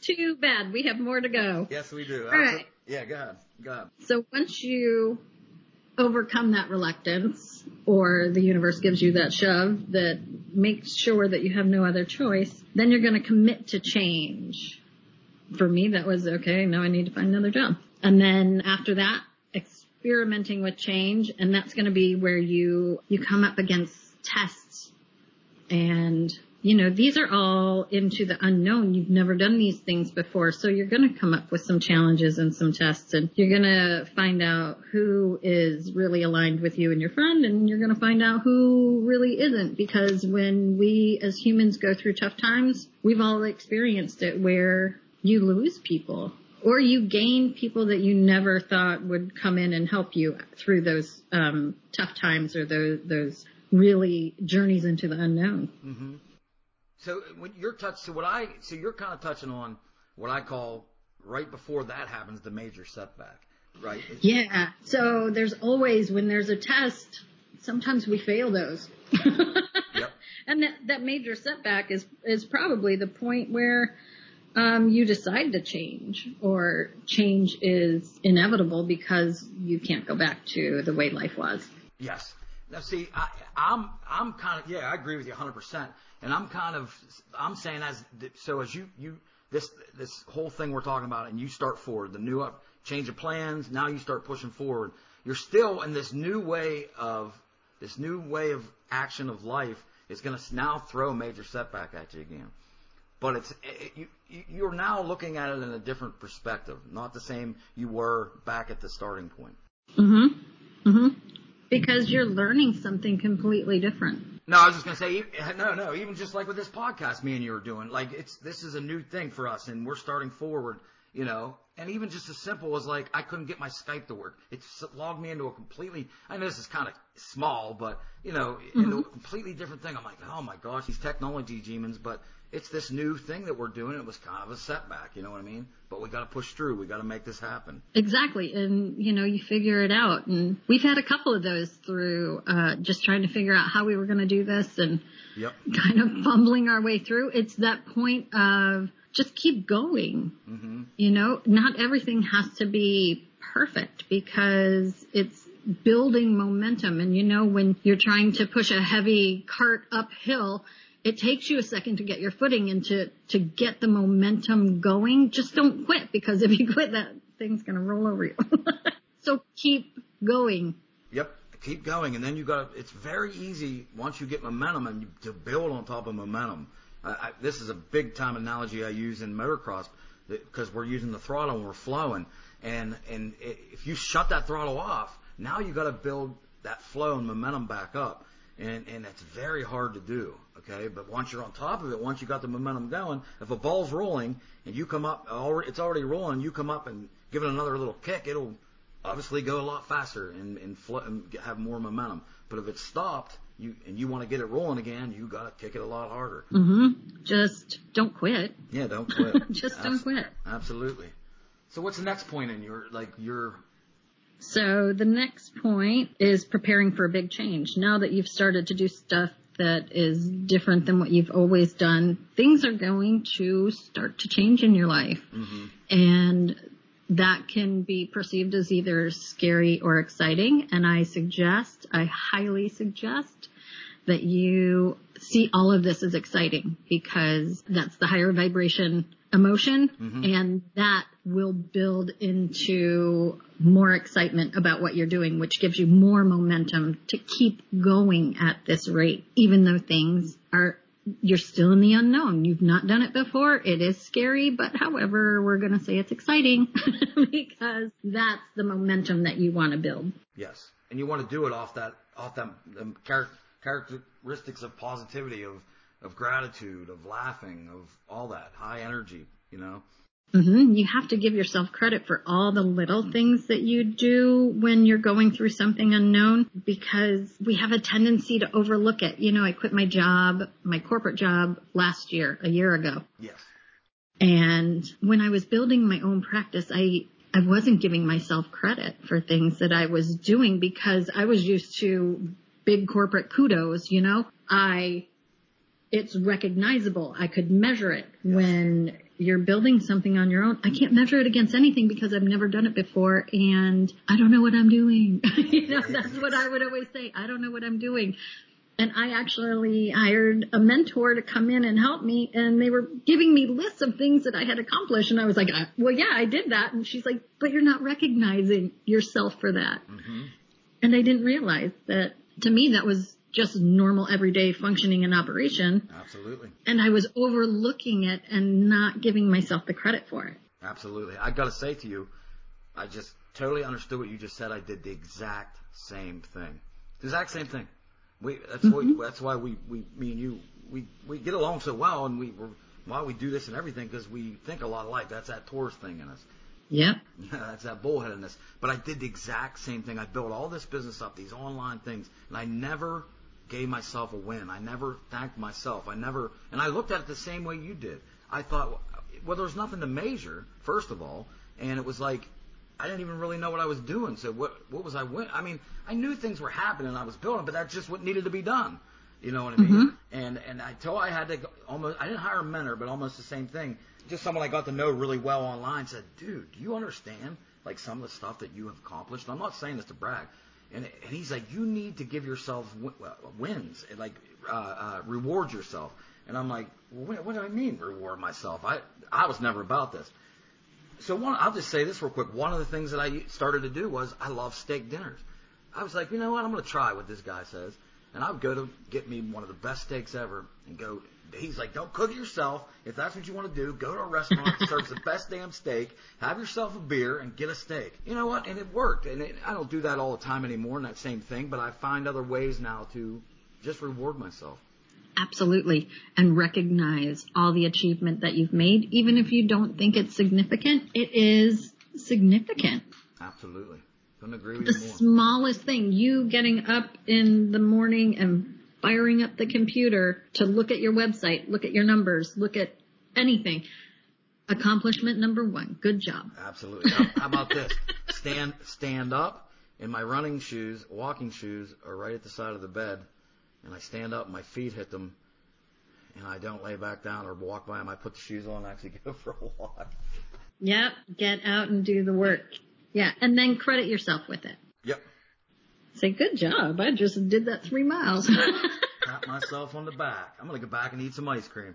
Too bad. We have more to go. yes, we do. All right. Yeah, go ahead. Go ahead. So once you overcome that reluctance or the universe gives you that shove that makes sure that you have no other choice, then you're going to commit to change. For me, that was okay. Now I need to find another job. And then after that, experimenting with change. And that's going to be where you, you come up against tests and you know, these are all into the unknown. You've never done these things before. So you're going to come up with some challenges and some tests and you're going to find out who is really aligned with you and your friend and you're going to find out who really isn't because when we as humans go through tough times, we've all experienced it where you lose people or you gain people that you never thought would come in and help you through those um, tough times or those, those really journeys into the unknown. Mm-hmm. So when you're touch, so what I, so you're kind of touching on what I call right before that happens, the major setback, right? Yeah. So there's always when there's a test, sometimes we fail those. Yep. And that, that major setback is is probably the point where um, you decide to change, or change is inevitable because you can't go back to the way life was. Yes. Now see, I, I'm, I'm kind of, yeah, I agree with you 100%. And I'm kind of, I'm saying as, so as you, you, this, this whole thing we're talking about and you start forward, the new up, change of plans, now you start pushing forward. You're still in this new way of, this new way of action of life is going to now throw a major setback at you again. But it's, it, you- you're now looking at it in a different perspective, not the same you were back at the starting point. Mm-hmm. Mm-hmm. Because you're learning something completely different. No, I was just gonna say, e- eh, no, no. Even just like with this podcast, me and you are doing, like it's this is a new thing for us, and we're starting forward, you know. And even just as simple as like I couldn't get my Skype to work, it logged me into a completely. I know this is kind of small, but you know, into mm-hmm. a completely different thing. I'm like, oh my gosh, these technology demons, but it's this new thing that we're doing. It was kind of a setback, you know what I mean? But we got to push through. We got to make this happen. Exactly. And, you know, you figure it out. And we've had a couple of those through, uh, just trying to figure out how we were going to do this and Yep. kind of fumbling our way through. It's that point of just keep going. hmm You know, not everything has to be perfect because it's, building momentum. And you know, when you're trying to push a heavy cart uphill, it takes you a second to get your footing and to, to get the momentum going. Just don't quit because if you quit, that thing's going to roll over you. so keep going. Yep. Keep going. And then you got, it's very easy once you get momentum and you, to build on top of momentum. I, I, this is a big time analogy I use in motocross because we're using the throttle and we're flowing. And, and if you shut that throttle off, now you got to build that flow and momentum back up. And, and that's very hard to do. Okay. But once you're on top of it, once you got the momentum going, if a ball's rolling and you come up, it's already rolling, you come up and give it another little kick, it'll obviously go a lot faster and, and, fl- and have more momentum. But if it's stopped, you and you want to get it rolling again, you got to kick it a lot harder. Mm-hmm. Just don't quit. Yeah, don't quit. Just don't quit. Absolutely. So what's the next point in your like your so the next point is preparing for a big change. Now that you've started to do stuff that is different than what you've always done, things are going to start to change in your life. Mm-hmm. And that can be perceived as either scary or exciting. And I suggest, I highly suggest that you see all of this as exciting because that's the higher vibration emotion mm-hmm. and that will build into more excitement about what you're doing, which gives you more momentum to keep going at this rate, even though things are you're still in the unknown. You've not done it before. It is scary, but however, we're going to say it's exciting because that's the momentum that you want to build. Yes. And you want to do it off that, off that char- characteristics of positivity, of, of gratitude, of laughing, of all that high energy, you know? Mm-hmm. You have to give yourself credit for all the little things that you do when you're going through something unknown because we have a tendency to overlook it. You know, I quit my job, my corporate job last year, a year ago. Yes. And when I was building my own practice, I, I wasn't giving myself credit for things that I was doing because I was used to big corporate kudos, you know? I, it's recognizable. I could measure it yes. when you're building something on your own. I can't measure it against anything because I've never done it before and I don't know what I'm doing. you know, that's what I would always say. I don't know what I'm doing. And I actually hired a mentor to come in and help me and they were giving me lists of things that I had accomplished and I was like, well, yeah, I did that. And she's like, but you're not recognizing yourself for that. Mm-hmm. And I didn't realize that to me that was just normal everyday functioning and operation. Absolutely. And I was overlooking it and not giving myself the credit for it. Absolutely. I got to say to you, I just totally understood what you just said. I did the exact same thing. The exact same thing. We that's mm-hmm. why that's why we, we me and you we we get along so well and we were why we do this and everything because we think a lot alike. That's that Taurus thing in us. Yeah, that's that bullheadedness. But I did the exact same thing. I built all this business up, these online things, and I never gave myself a win. I never thanked myself. I never, and I looked at it the same way you did. I thought, well, there's nothing to measure, first of all, and it was like, I didn't even really know what I was doing. So what, what was I win? I mean, I knew things were happening. And I was building, but that's just what needed to be done. You know what I mean? Mm-hmm. And and I told I had to go, almost. I didn't hire a mentor, but almost the same thing. Just someone I got to know really well online said, "Dude, do you understand like some of the stuff that you have accomplished?" I'm not saying this to brag, and, and he's like, you need to give yourself uh, wins, and like uh, uh, reward yourself. And I'm like, well, what, what do I mean reward myself? I I was never about this. So one, I'll just say this real quick. One of the things that I started to do was I love steak dinners. I was like, you know what? I'm going to try what this guy says, and I would go to get me one of the best steaks ever, and go he's like, don't cook it yourself. If that's what you want to do, go to a restaurant that serves the best damn steak, have yourself a beer, and get a steak. You know what? And it worked. And it, I don't do that all the time anymore, and that same thing, but I find other ways now to just reward myself. Absolutely. And recognize all the achievement that you've made, even if you don't think it's significant. It is significant. Absolutely. Couldn't agree with the you more. Smallest thing, you getting up in the morning and firing up the computer to look at your website, look at your numbers, look at anything. Accomplishment number one. Good job. Absolutely. How, how about this? Stand, stand up in my running shoes, walking shoes are right at the side of the bed and I stand up, my feet hit them and I don't lay back down or walk by them. I put the shoes on and actually go for a walk. Yep. Get out and do the work. Yeah. And then credit yourself with it. Yep. Say, good job. I just did that three miles. Pat myself on the back. I'm gonna go back and eat some ice cream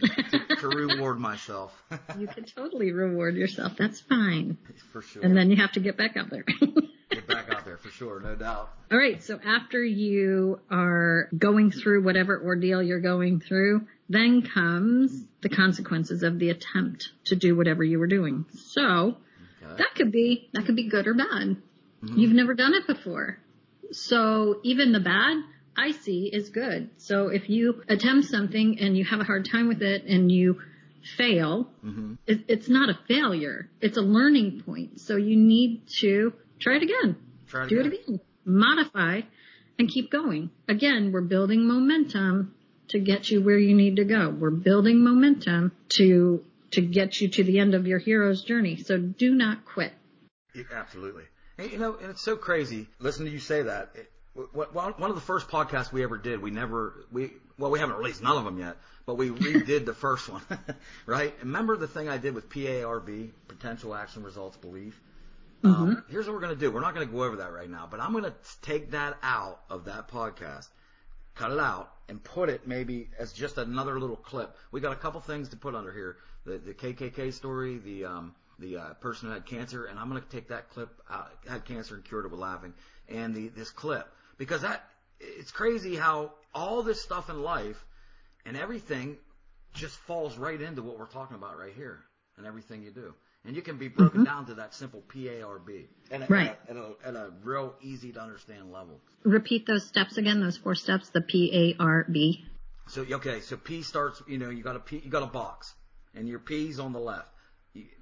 to, to reward myself. you can totally reward yourself. That's fine. for sure. And then you have to get back out there. get back out there for sure, no doubt. All right. So after you are going through whatever ordeal you're going through, then comes the consequences of the attempt to do whatever you were doing. So Okay. that could be, that could be good or bad. Mhm. You've never done it before. So even the bad I see is good. So if you attempt something and you have a hard time with it and you fail, Mhm. it, it's not a failure. It's a learning point. So you need to try it again. Try it Do again. it again. Modify and keep going. Again, we're building momentum to get you where you need to go. We're building momentum to to get you to the end of your hero's journey. So do not quit. Absolutely. And, you know, and it's so crazy. Listen to you say that. It, one of the first podcasts we ever did, we never, we, well, we haven't released none of them yet, but we redid the first one, right? Remember the thing I did with PARB, potential action results belief? Um, here's what we're going to do. We're not going to go over that right now, but I'm going to take that out of that podcast, cut it out, and put it maybe as just another little clip. We got a couple things to put under here: the the KKK story, the um, the uh, person who had cancer, and I'm going to take that clip out, had cancer and cured it with laughing, and the this clip because that it's crazy how all this stuff in life and everything just falls right into what we're talking about right here and everything you do. And you can be broken mm-hmm. down to that simple PARB at a, Right. at, a, at, a, at a real easy to understand level. Repeat those steps again, those four steps, the P A R B. So okay, so P starts. You know, you got a P, you got a box, and your P's on the left.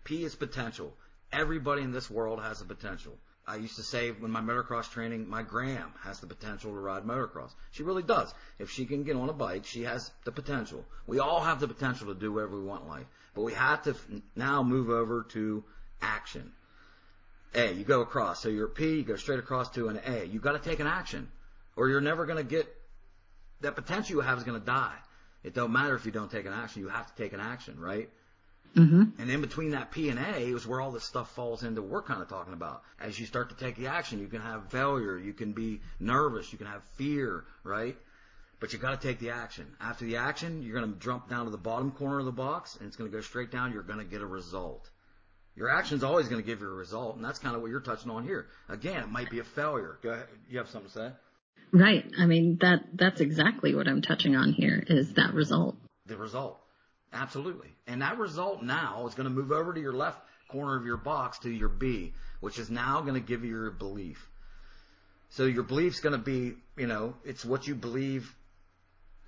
P is potential. Everybody in this world has a potential. I used to say when my motocross training, my gram has the potential to ride motocross. She really does. If she can get on a bike, she has the potential. We all have the potential to do whatever we want in life, but we have to now move over to action. A, you go across. So you're P, you go straight across to an A. You got to take an action, or you're never going to get that potential you have is going to die. It don't matter if you don't take an action. You have to take an action, right? Mm-hmm. And in between that P and A is where all this stuff falls into. What we're kind of talking about. As you start to take the action, you can have failure. You can be nervous. You can have fear, right? But you got to take the action. After the action, you're going to jump down to the bottom corner of the box, and it's going to go straight down. You're going to get a result. Your action's always going to give you a result, and that's kind of what you're touching on here. Again, it might be a failure. Go ahead. You have something to say? Right. I mean that that's exactly what I'm touching on here is that result. the result. Absolutely. And that result now is going to move over to your left corner of your box to your B, which is now going to give you your belief. So your belief's going to be, you know, it's what you believe.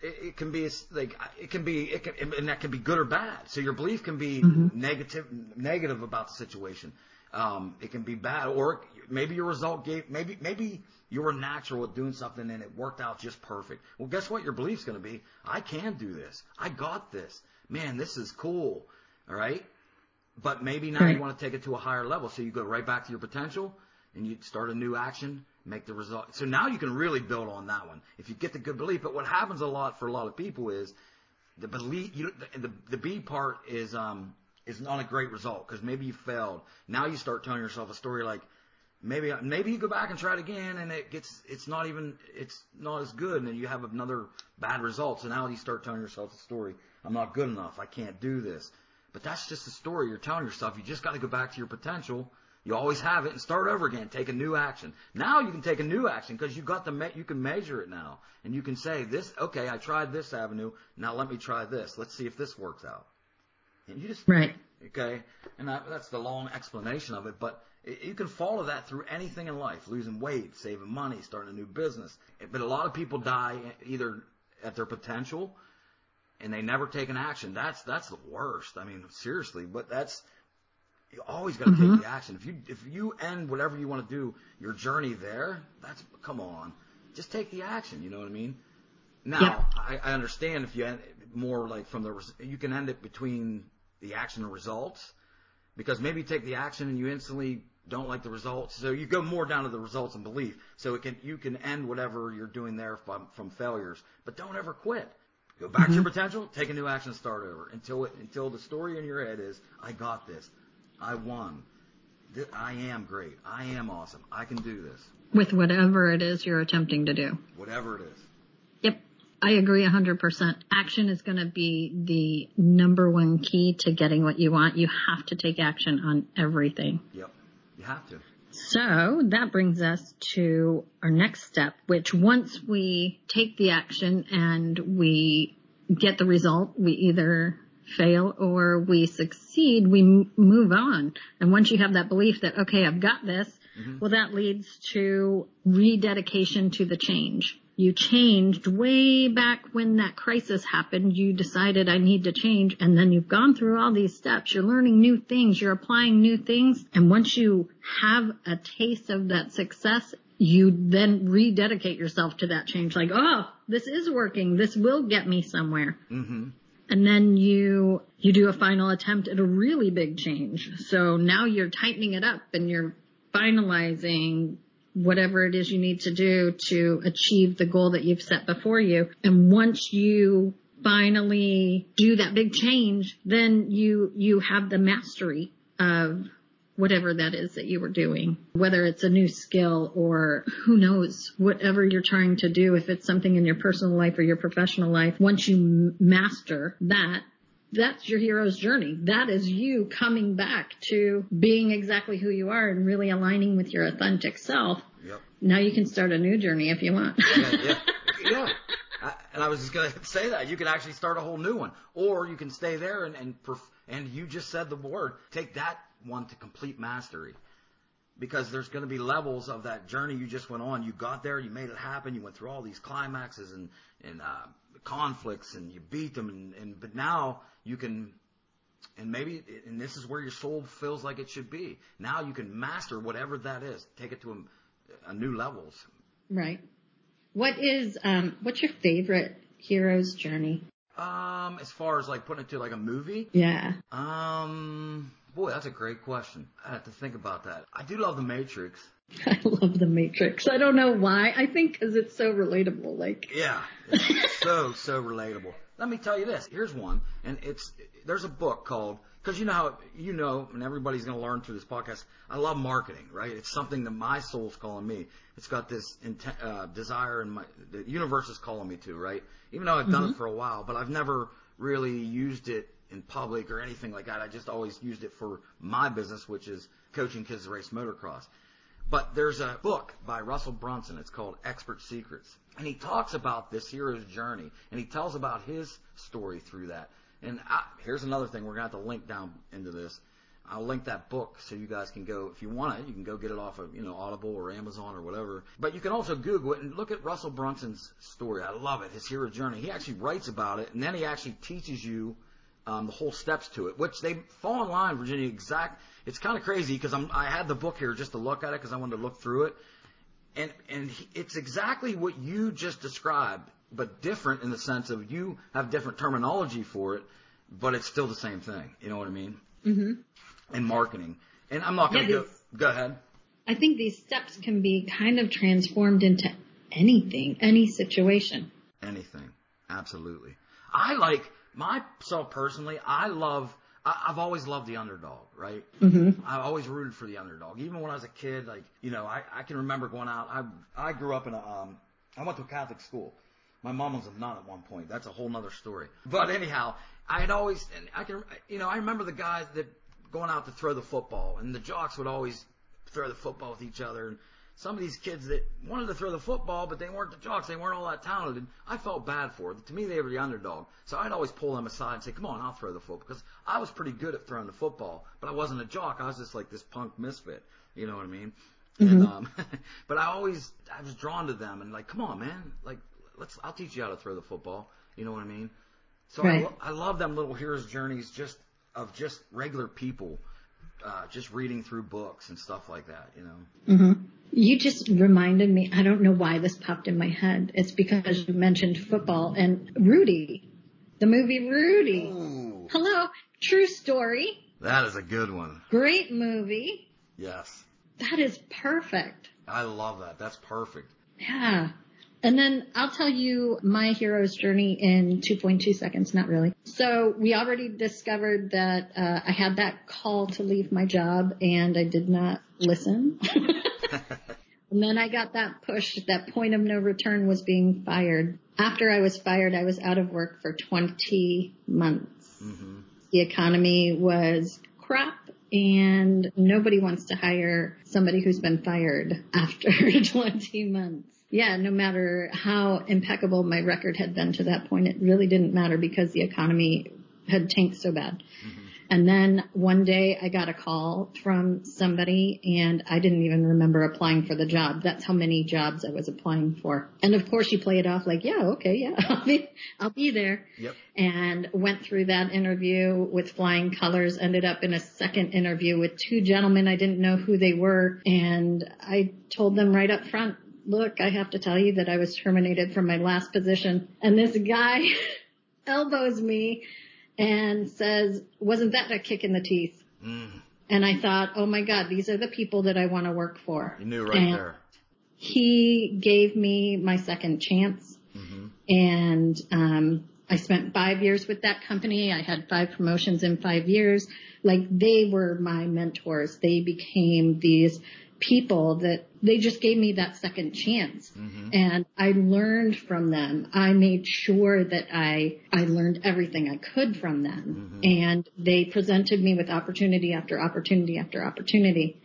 It, it can be like it can be it can, and that can be good or bad. So your belief can be negative negative about the situation. Um, it can be bad, or maybe your result gave maybe maybe you were natural at doing something and it worked out just perfect. Well, guess what? Your belief's going to be, I can do this. I got this. Man, this is cool. All right. But maybe now Right. you want to take it to a higher level. So you go right back to your potential and you start a new action, make the result. So now you can really build on that one. If you get the good belief, but what happens a lot for a lot of people is the belief, you, the, the, the B part is, um, is not a great result because maybe you failed. Now you start telling yourself a story like, maybe, maybe you go back and try it again and it gets, it's not even, it's not as good and then you have another bad result. So now you start telling yourself a story. I'm not good enough. I can't do this. But that's just a story you're telling yourself. You just got to go back to your potential. You always have it and start over again. Take a new action. Now you can take a new action because you got the me- you can measure it now and you can say this. Okay, I tried this avenue. Now let me try this. Let's see if this works out. And you just Right. okay, and that, that's the long explanation of it. But it, you can follow that through anything in life: losing weight, saving money, starting a new business. But a lot of people die eh, either at their potential and they never take an action. That's that's the worst. I mean, seriously, but that's you always got to take mm-hmm. the action. If you if you end whatever you want to do, your journey there, that's come on, just take the action. You know what I mean? Now Yep. I, I understand if you end more like from the you can end it between the action and results because maybe you take the action and you instantly don't like the results, so you go more down to the results and belief. So it can you can end whatever you're doing there from from failures, but don't ever quit. Go back to your mm-hmm. potential, take a new action, and start over until it, until the story in your head is I got this, I won. I am great. I am awesome. I can do this. With whatever it is you're attempting to do. Whatever it is. Yep. I agree 100%. Action is going to be the number one key to getting what you want. You have to take action on everything. Yep. You have to. So that brings us to our next step, which once we take the action and we get the result, we either fail or we succeed, we m- move on. And once you have that belief that, okay, I've got this, mm-hmm. well, that leads to rededication to the change. You changed way back when that crisis happened. You decided I need to change and then you've gone through all these steps. You're learning new things. You're applying new things. And once you have a taste of that success, you then rededicate yourself to that change. Like, oh, this is working. This will get me somewhere. Mm-hmm. And then you, you do a final attempt at a really big change. So now you're tightening it up and you're finalizing whatever it is you need to do to achieve the goal that you've set before you. And once you finally do that big change, then you, you have the mastery of whatever that is that you were doing, whether it's a new skill or who knows, whatever you're trying to do, if it's something in your personal life or your professional life, once you master that, that's your hero's journey. That is you coming back to being exactly who you are and really aligning with your authentic self. Yep. Now you can start a new journey if you want. Yeah, yeah, yeah. I, and I was just gonna say that you can actually start a whole new one, or you can stay there and and perf- and you just said the word. Take that one to complete mastery, because there's going to be levels of that journey you just went on. You got there, you made it happen, you went through all these climaxes and and uh, conflicts, and you beat them, and, and but now you can. And maybe, and this is where your soul feels like it should be. Now you can master whatever that is. Take it to a, a new levels. right. What is, um, what's your favorite hero's journey? Um, as far as like putting it to like a movie, Yeah. um, boy, that's a great question. I have to think about that. I do love The Matrix. I love the Matrix. I don't know why. I think because it's so relatable. Like, Yeah, so so relatable. Let me tell you this. Here's one, and it's there's a book called because you know how you know, and everybody's going to learn through this podcast. I love marketing, right? It's something that my soul's calling me. It's got this intent, uh, desire, and my the universe is calling me to, right? Even though I've done it for a while, but I've never really used it in public or anything like that. I just always used it for my business, which is coaching kids to race motocross. But there's a book by Russell Brunson. It's called Expert Secrets. And he talks about this hero's journey. And he tells about his story through that. And I, here's another thing we're going to have to link down into this. I'll link that book so you guys can go, if you want it, you can go get it off of, you know, Audible or Amazon or whatever. But you can also Google it and look at Russell Brunson's story. I love it, his hero journey. He actually writes about it and then he actually teaches you um, the whole steps to it, which they fall in line, Virginia, exact. It's kind of crazy because I had the book here just to look at it because I wanted to look through it. And, and he, it's exactly what you just described, but different in the sense of you have different terminology for it, but it's still the same thing. You know what I mean? Mm-hmm. In marketing. And I'm not going to Yeah, go, go ahead. I think these steps can be kind of transformed into anything, any situation. Anything. Absolutely. I like myself personally. I love. I, I've always loved the underdog, right? Mm-hmm. I've always rooted for the underdog. Even when I was a kid, like you know, I I can remember going out. I I grew up in a um. I went to a Catholic school. My mom was a nun at one point. That's a whole nother story. But anyhow, I had always, and I can, you know, I remember the guys that going out to throw the football, and the jocks would always throw the football with each other. And some of these kids that wanted to throw the football, but they weren't the jocks, they weren't all that talented. I felt bad for them. To me, they were the underdog. So I'd always pull them aside and say, "Come on, I'll throw the football," because I was pretty good at throwing the football, but I wasn't a jock. I was just like this punk misfit. You know what I mean? And um, but I always I was drawn to them and like, come on, man, like let's I'll teach you how to throw the football. You know what I mean? So I, lo- I love them little heroes journeys just of just regular people, uh, just reading through books and stuff like that. You know? hmm You just reminded me, I don't know why this popped in my head. It's because you mentioned football and Rudy, the movie Rudy. Ooh, Hello, true story, that is a good one. great movie. Yes, That is perfect. I love that. That's perfect. Yeah. And then I'll tell you my hero's journey in 2.2 seconds. Not really. So we already discovered that uh, I had that call to leave my job and I did not listen. and then I got that push. That point of no return was being fired. After I was fired, I was out of work for 20 months. Mm-hmm. The economy was crap and nobody wants to hire somebody who's been fired after 20 months. Yeah, no matter how impeccable my record had been to that point, it really didn't matter because the economy had tanked so bad. Mm-hmm. And then one day I got a call from somebody and I didn't even remember applying for the job. That's how many jobs I was applying for. And of course you play it off like, yeah, okay, yeah, I'll be, I'll be there. Yep. And went through that interview with flying colors, ended up in a second interview with two gentlemen. I didn't know who they were. And I told them right up front, look, I have to tell you that I was terminated from my last position. And this guy elbows me and says, wasn't that a kick in the teeth? Mm. And I thought, oh my God, these are the people that I want to work for. You knew right And there. He gave me my second chance Mm-hmm. and, um, I spent five years with that company. I had five promotions in five years. Like they were my mentors. They became these people that they just gave me that second chance Mm-hmm. and I learned from them. I made sure that I, I learned everything I could from them and they presented me with opportunity after opportunity after opportunity.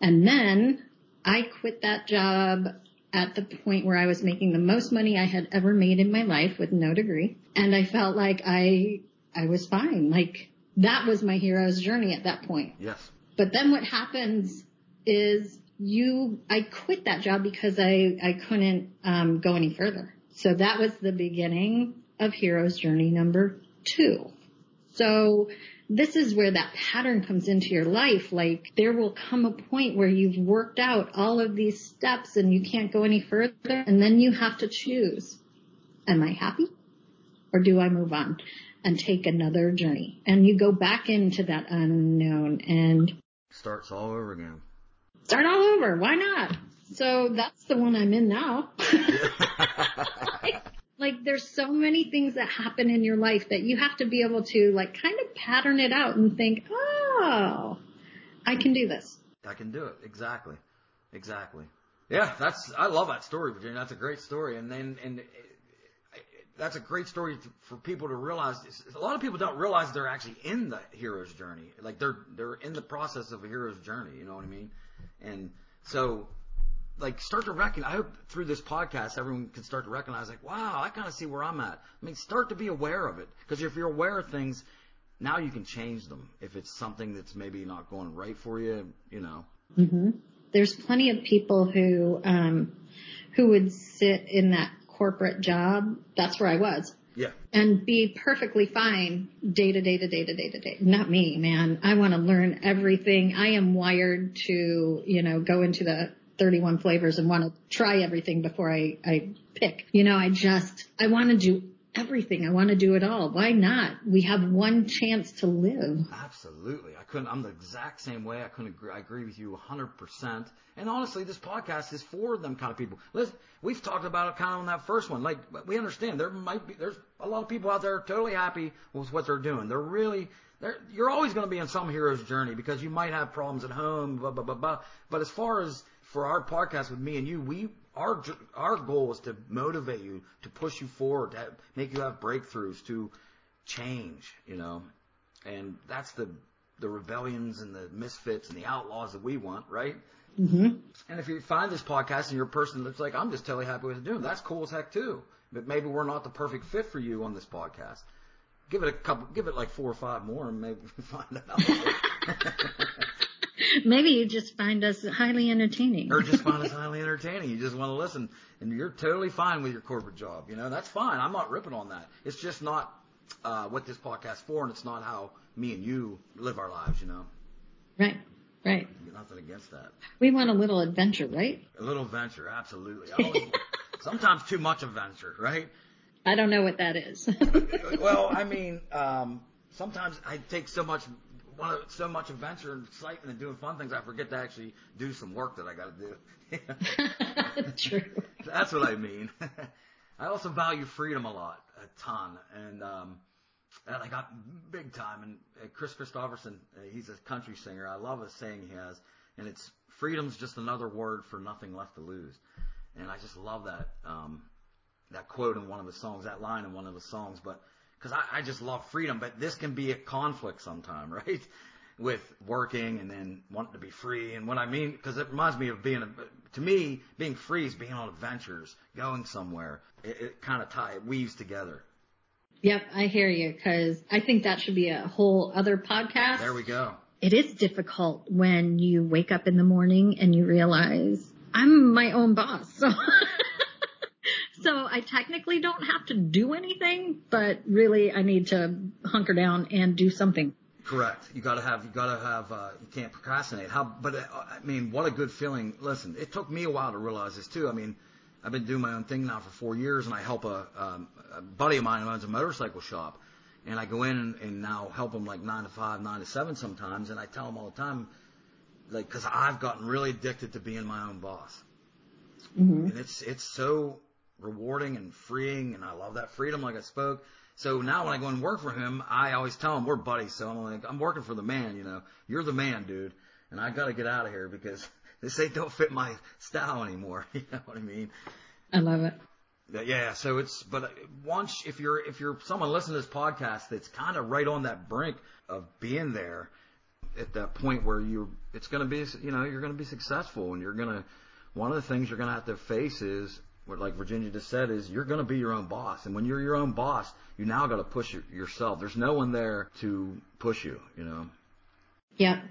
And then I quit that job at the point where I was making the most money I had ever made in my life with no degree. And I felt like I, I was fine. Like that was my hero's journey at that point. Yes. But then what happens is you, I quit that job because I, I couldn't, um, go any further. So that was the beginning of hero's journey number two. So this is where that pattern comes into your life. Like there will come a point where you've worked out all of these steps and you can't go any further and then you have to choose. Am I happy or do I move on and take another journey? And you go back into that unknown and Starts all over again. Start all over. Why not? So that's the one I'm in now. like there's so many things that happen in your life that you have to be able to like kind of pattern it out and think, oh, I can do this. I can do it. Exactly. Exactly. Yeah, that's I love that story, Virginia. That's a great story, and then and it, that's a great story for people to realize. A lot of people don't realize they're actually in the hero's journey. Like they're they're in the process of a hero's journey. You know what I mean? And so, like, start to recognize. I hope through this podcast, everyone can start to recognize, like, wow, I kind of see where I'm at. I mean, start to be aware of it, because if you're aware of things, now you can change them. If it's something that's maybe not going right for you, you know. Mm-hmm. There's plenty of people who, um, who would sit in that corporate job. That's where I was. Yeah. and be perfectly fine day to day to day to day to day. Not me, man. I want to learn everything. I am wired to, you know, go into the 31 flavors and want to try everything before I, I pick. You know, I just, I want to do everything. I want to do it all. Why not? We have one chance to live. Absolutely. I couldn't, I'm the exact same way. I couldn't agree, I agree with you 100%. And honestly, this podcast is for them kind of people. Listen, we've talked about it kind of on that first one. Like, we understand there might be, there's a lot of people out there totally happy with what they're doing. They're really, they're, you're always going to be in some hero's journey because you might have problems at home, blah, blah, blah, blah. But as far as for our podcast with me and you, we, our, our goal is to motivate you, to push you forward, to make you have breakthroughs, to change, you know. And that's the, the rebellions and the misfits and the outlaws that we want, right? hmm And if you find this podcast and you're a person that's like, I'm just totally happy with it doing, that's cool as heck too. But maybe we're not the perfect fit for you on this podcast. Give it a couple, give it like four or five more and maybe find out. Maybe you just find us highly entertaining. or just find us highly entertaining. You just want to listen and you're totally fine with your corporate job. You know, that's fine. I'm not ripping on that. It's just not, uh, what this podcast's for and it's not how me and you live our lives, you know. Right, right. Nothing against that. We want a little adventure, right? A little adventure, absolutely. Always- sometimes too much adventure, right? I don't know what that is. well, I mean, um, sometimes I take so much want so much adventure and excitement and doing fun things, I forget to actually do some work that I got to do. True. That's what I mean. I also value freedom a lot, a ton, and um, and I got big time. And uh, Kris Kristofferson, uh, he's a country singer. I love a saying he has, and it's freedom's just another word for nothing left to lose. And I just love that um, that quote in one of the songs, that line in one of the songs. But because I, I just love freedom, but this can be a conflict sometime, right? With working and then wanting to be free, and what I mean, because it reminds me of being, a, to me, being free is being on adventures, going somewhere. It, it kind of tie, it weaves together. Yep, I hear you, because I think that should be a whole other podcast. There we go. It is difficult when you wake up in the morning and you realize I'm my own boss. So So I technically don't have to do anything, but really I need to hunker down and do something. Correct. You gotta have, you gotta have, uh, you can't procrastinate. How, but uh, I mean, what a good feeling. Listen, it took me a while to realize this too. I mean, I've been doing my own thing now for four years and I help a, um, a buddy of mine who owns a motorcycle shop and I go in and, and now help him like nine to five, nine to seven sometimes and I tell him all the time, like, cause I've gotten really addicted to being my own boss. Mm-hmm. And it's, it's so rewarding and freeing, and I love that freedom, like I spoke. So now when I go and work for him, I always tell him we're buddies. So I'm like, I'm working for the man, you know. You're the man, dude, and I got to get out of here because this ain't don't fit my style anymore. You know what I mean? I love it. Yeah, so it's but uh, once if you're if you're someone listening to this podcast that's kind of right on that brink of being there at that point where you it's going to be you know you're going to be successful and you're going to one of the things you're going to have to face is what like Virginia just said is you're going to be your own boss, and when you're your own boss, you now got to push yourself. There's no one there to push you, you know. Yep.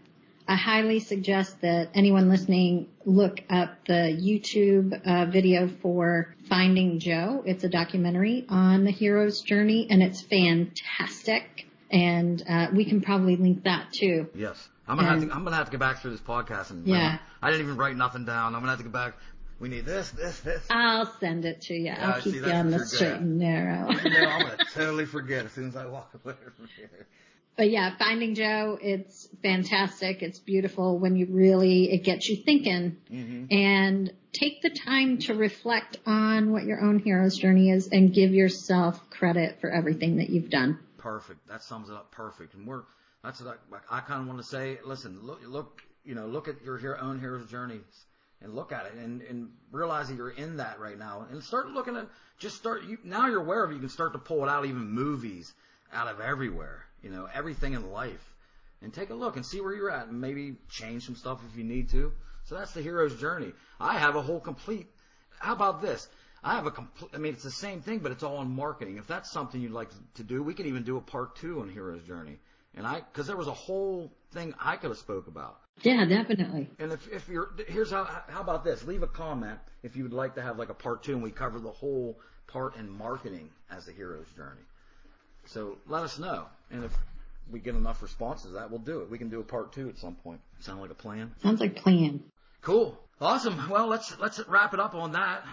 I highly suggest that anyone listening look up the YouTube uh, video for Finding Joe. It's a documentary on the hero's journey, and it's fantastic. And uh, we can probably link that too. Yes. I'm gonna, and, have to, I'm gonna have to get back through this podcast and yeah. I didn't even write nothing down. I'm gonna have to go back we need this, this, this. I'll send it to you. Yeah, I'll keep see, you on the straight and narrow. you know, I'm gonna totally forget as soon as I walk away from here. But yeah, Finding Joe, it's fantastic. It's beautiful when you really, it gets you thinking mm-hmm. and take the time to reflect on what your own hero's journey is and give yourself credit for everything that you've done. Perfect. That sums it up perfect. And we're, that's what I, I kind of want to say. Listen, look, look, you know, look at your own hero's journey and look at it and, and realize that you're in that right now and start looking at just start you now you're aware of it you can start to pull it out even movies out of everywhere you know everything in life and take a look and see where you're at and maybe change some stuff if you need to so that's the hero's journey i have a whole complete how about this I have a complete, I mean, it's the same thing, but it's all on marketing. If that's something you'd like to do, we can even do a part two on Hero's Journey. And I, cause there was a whole thing I could have spoke about. Yeah, definitely. And if, if you're, here's how, how about this? Leave a comment if you would like to have like a part two and we cover the whole part in marketing as the hero's journey. So let us know. And if we get enough responses that, we'll do it. We can do a part two at some point. Sound like a plan? Sounds like plan. Cool. Awesome. Well, let's, let's wrap it up on that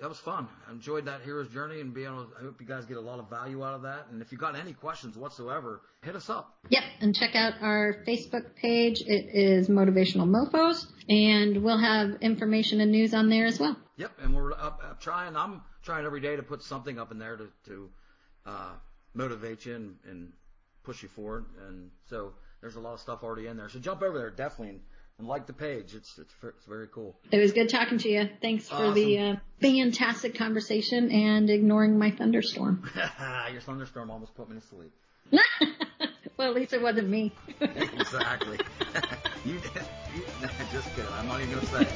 that was fun. I enjoyed that hero's journey and being able to, I hope you guys get a lot of value out of that. And if you got any questions whatsoever, hit us up. Yep. And check out our Facebook page. It is Motivational Mofos and we'll have information and news on there as well. Yep. And we're up, up trying, I'm trying every day to put something up in there to, to, uh, motivate you and, and push you forward. And so there's a lot of stuff already in there. So jump over there definitely and, and like the page. It's it's it's very cool. It was good talking to you. Thanks awesome. for the uh, fantastic conversation and ignoring my thunderstorm. Your thunderstorm almost put me to sleep. well, at least it wasn't me. exactly. you, you, just kidding. I'm not even gonna say.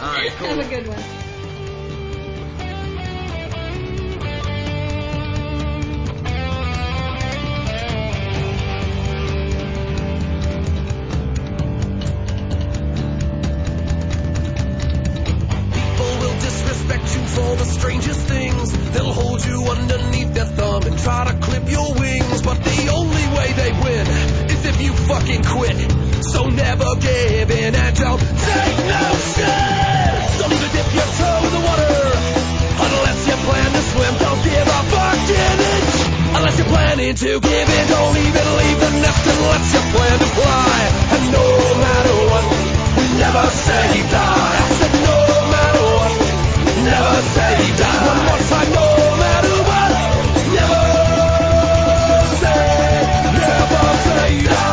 All right, cool. Have a good one. Try to clip your wings, but the only way they win is if you fucking quit. So never give in and don't take no shit. Don't even dip your toe in the water unless you plan to swim. Don't give a fucking inch unless you're planning to give in. Don't even leave the nest unless you plan to fly. And no matter what, we never say die. I said no never say die. One more time, no matter what. Never say, never say die.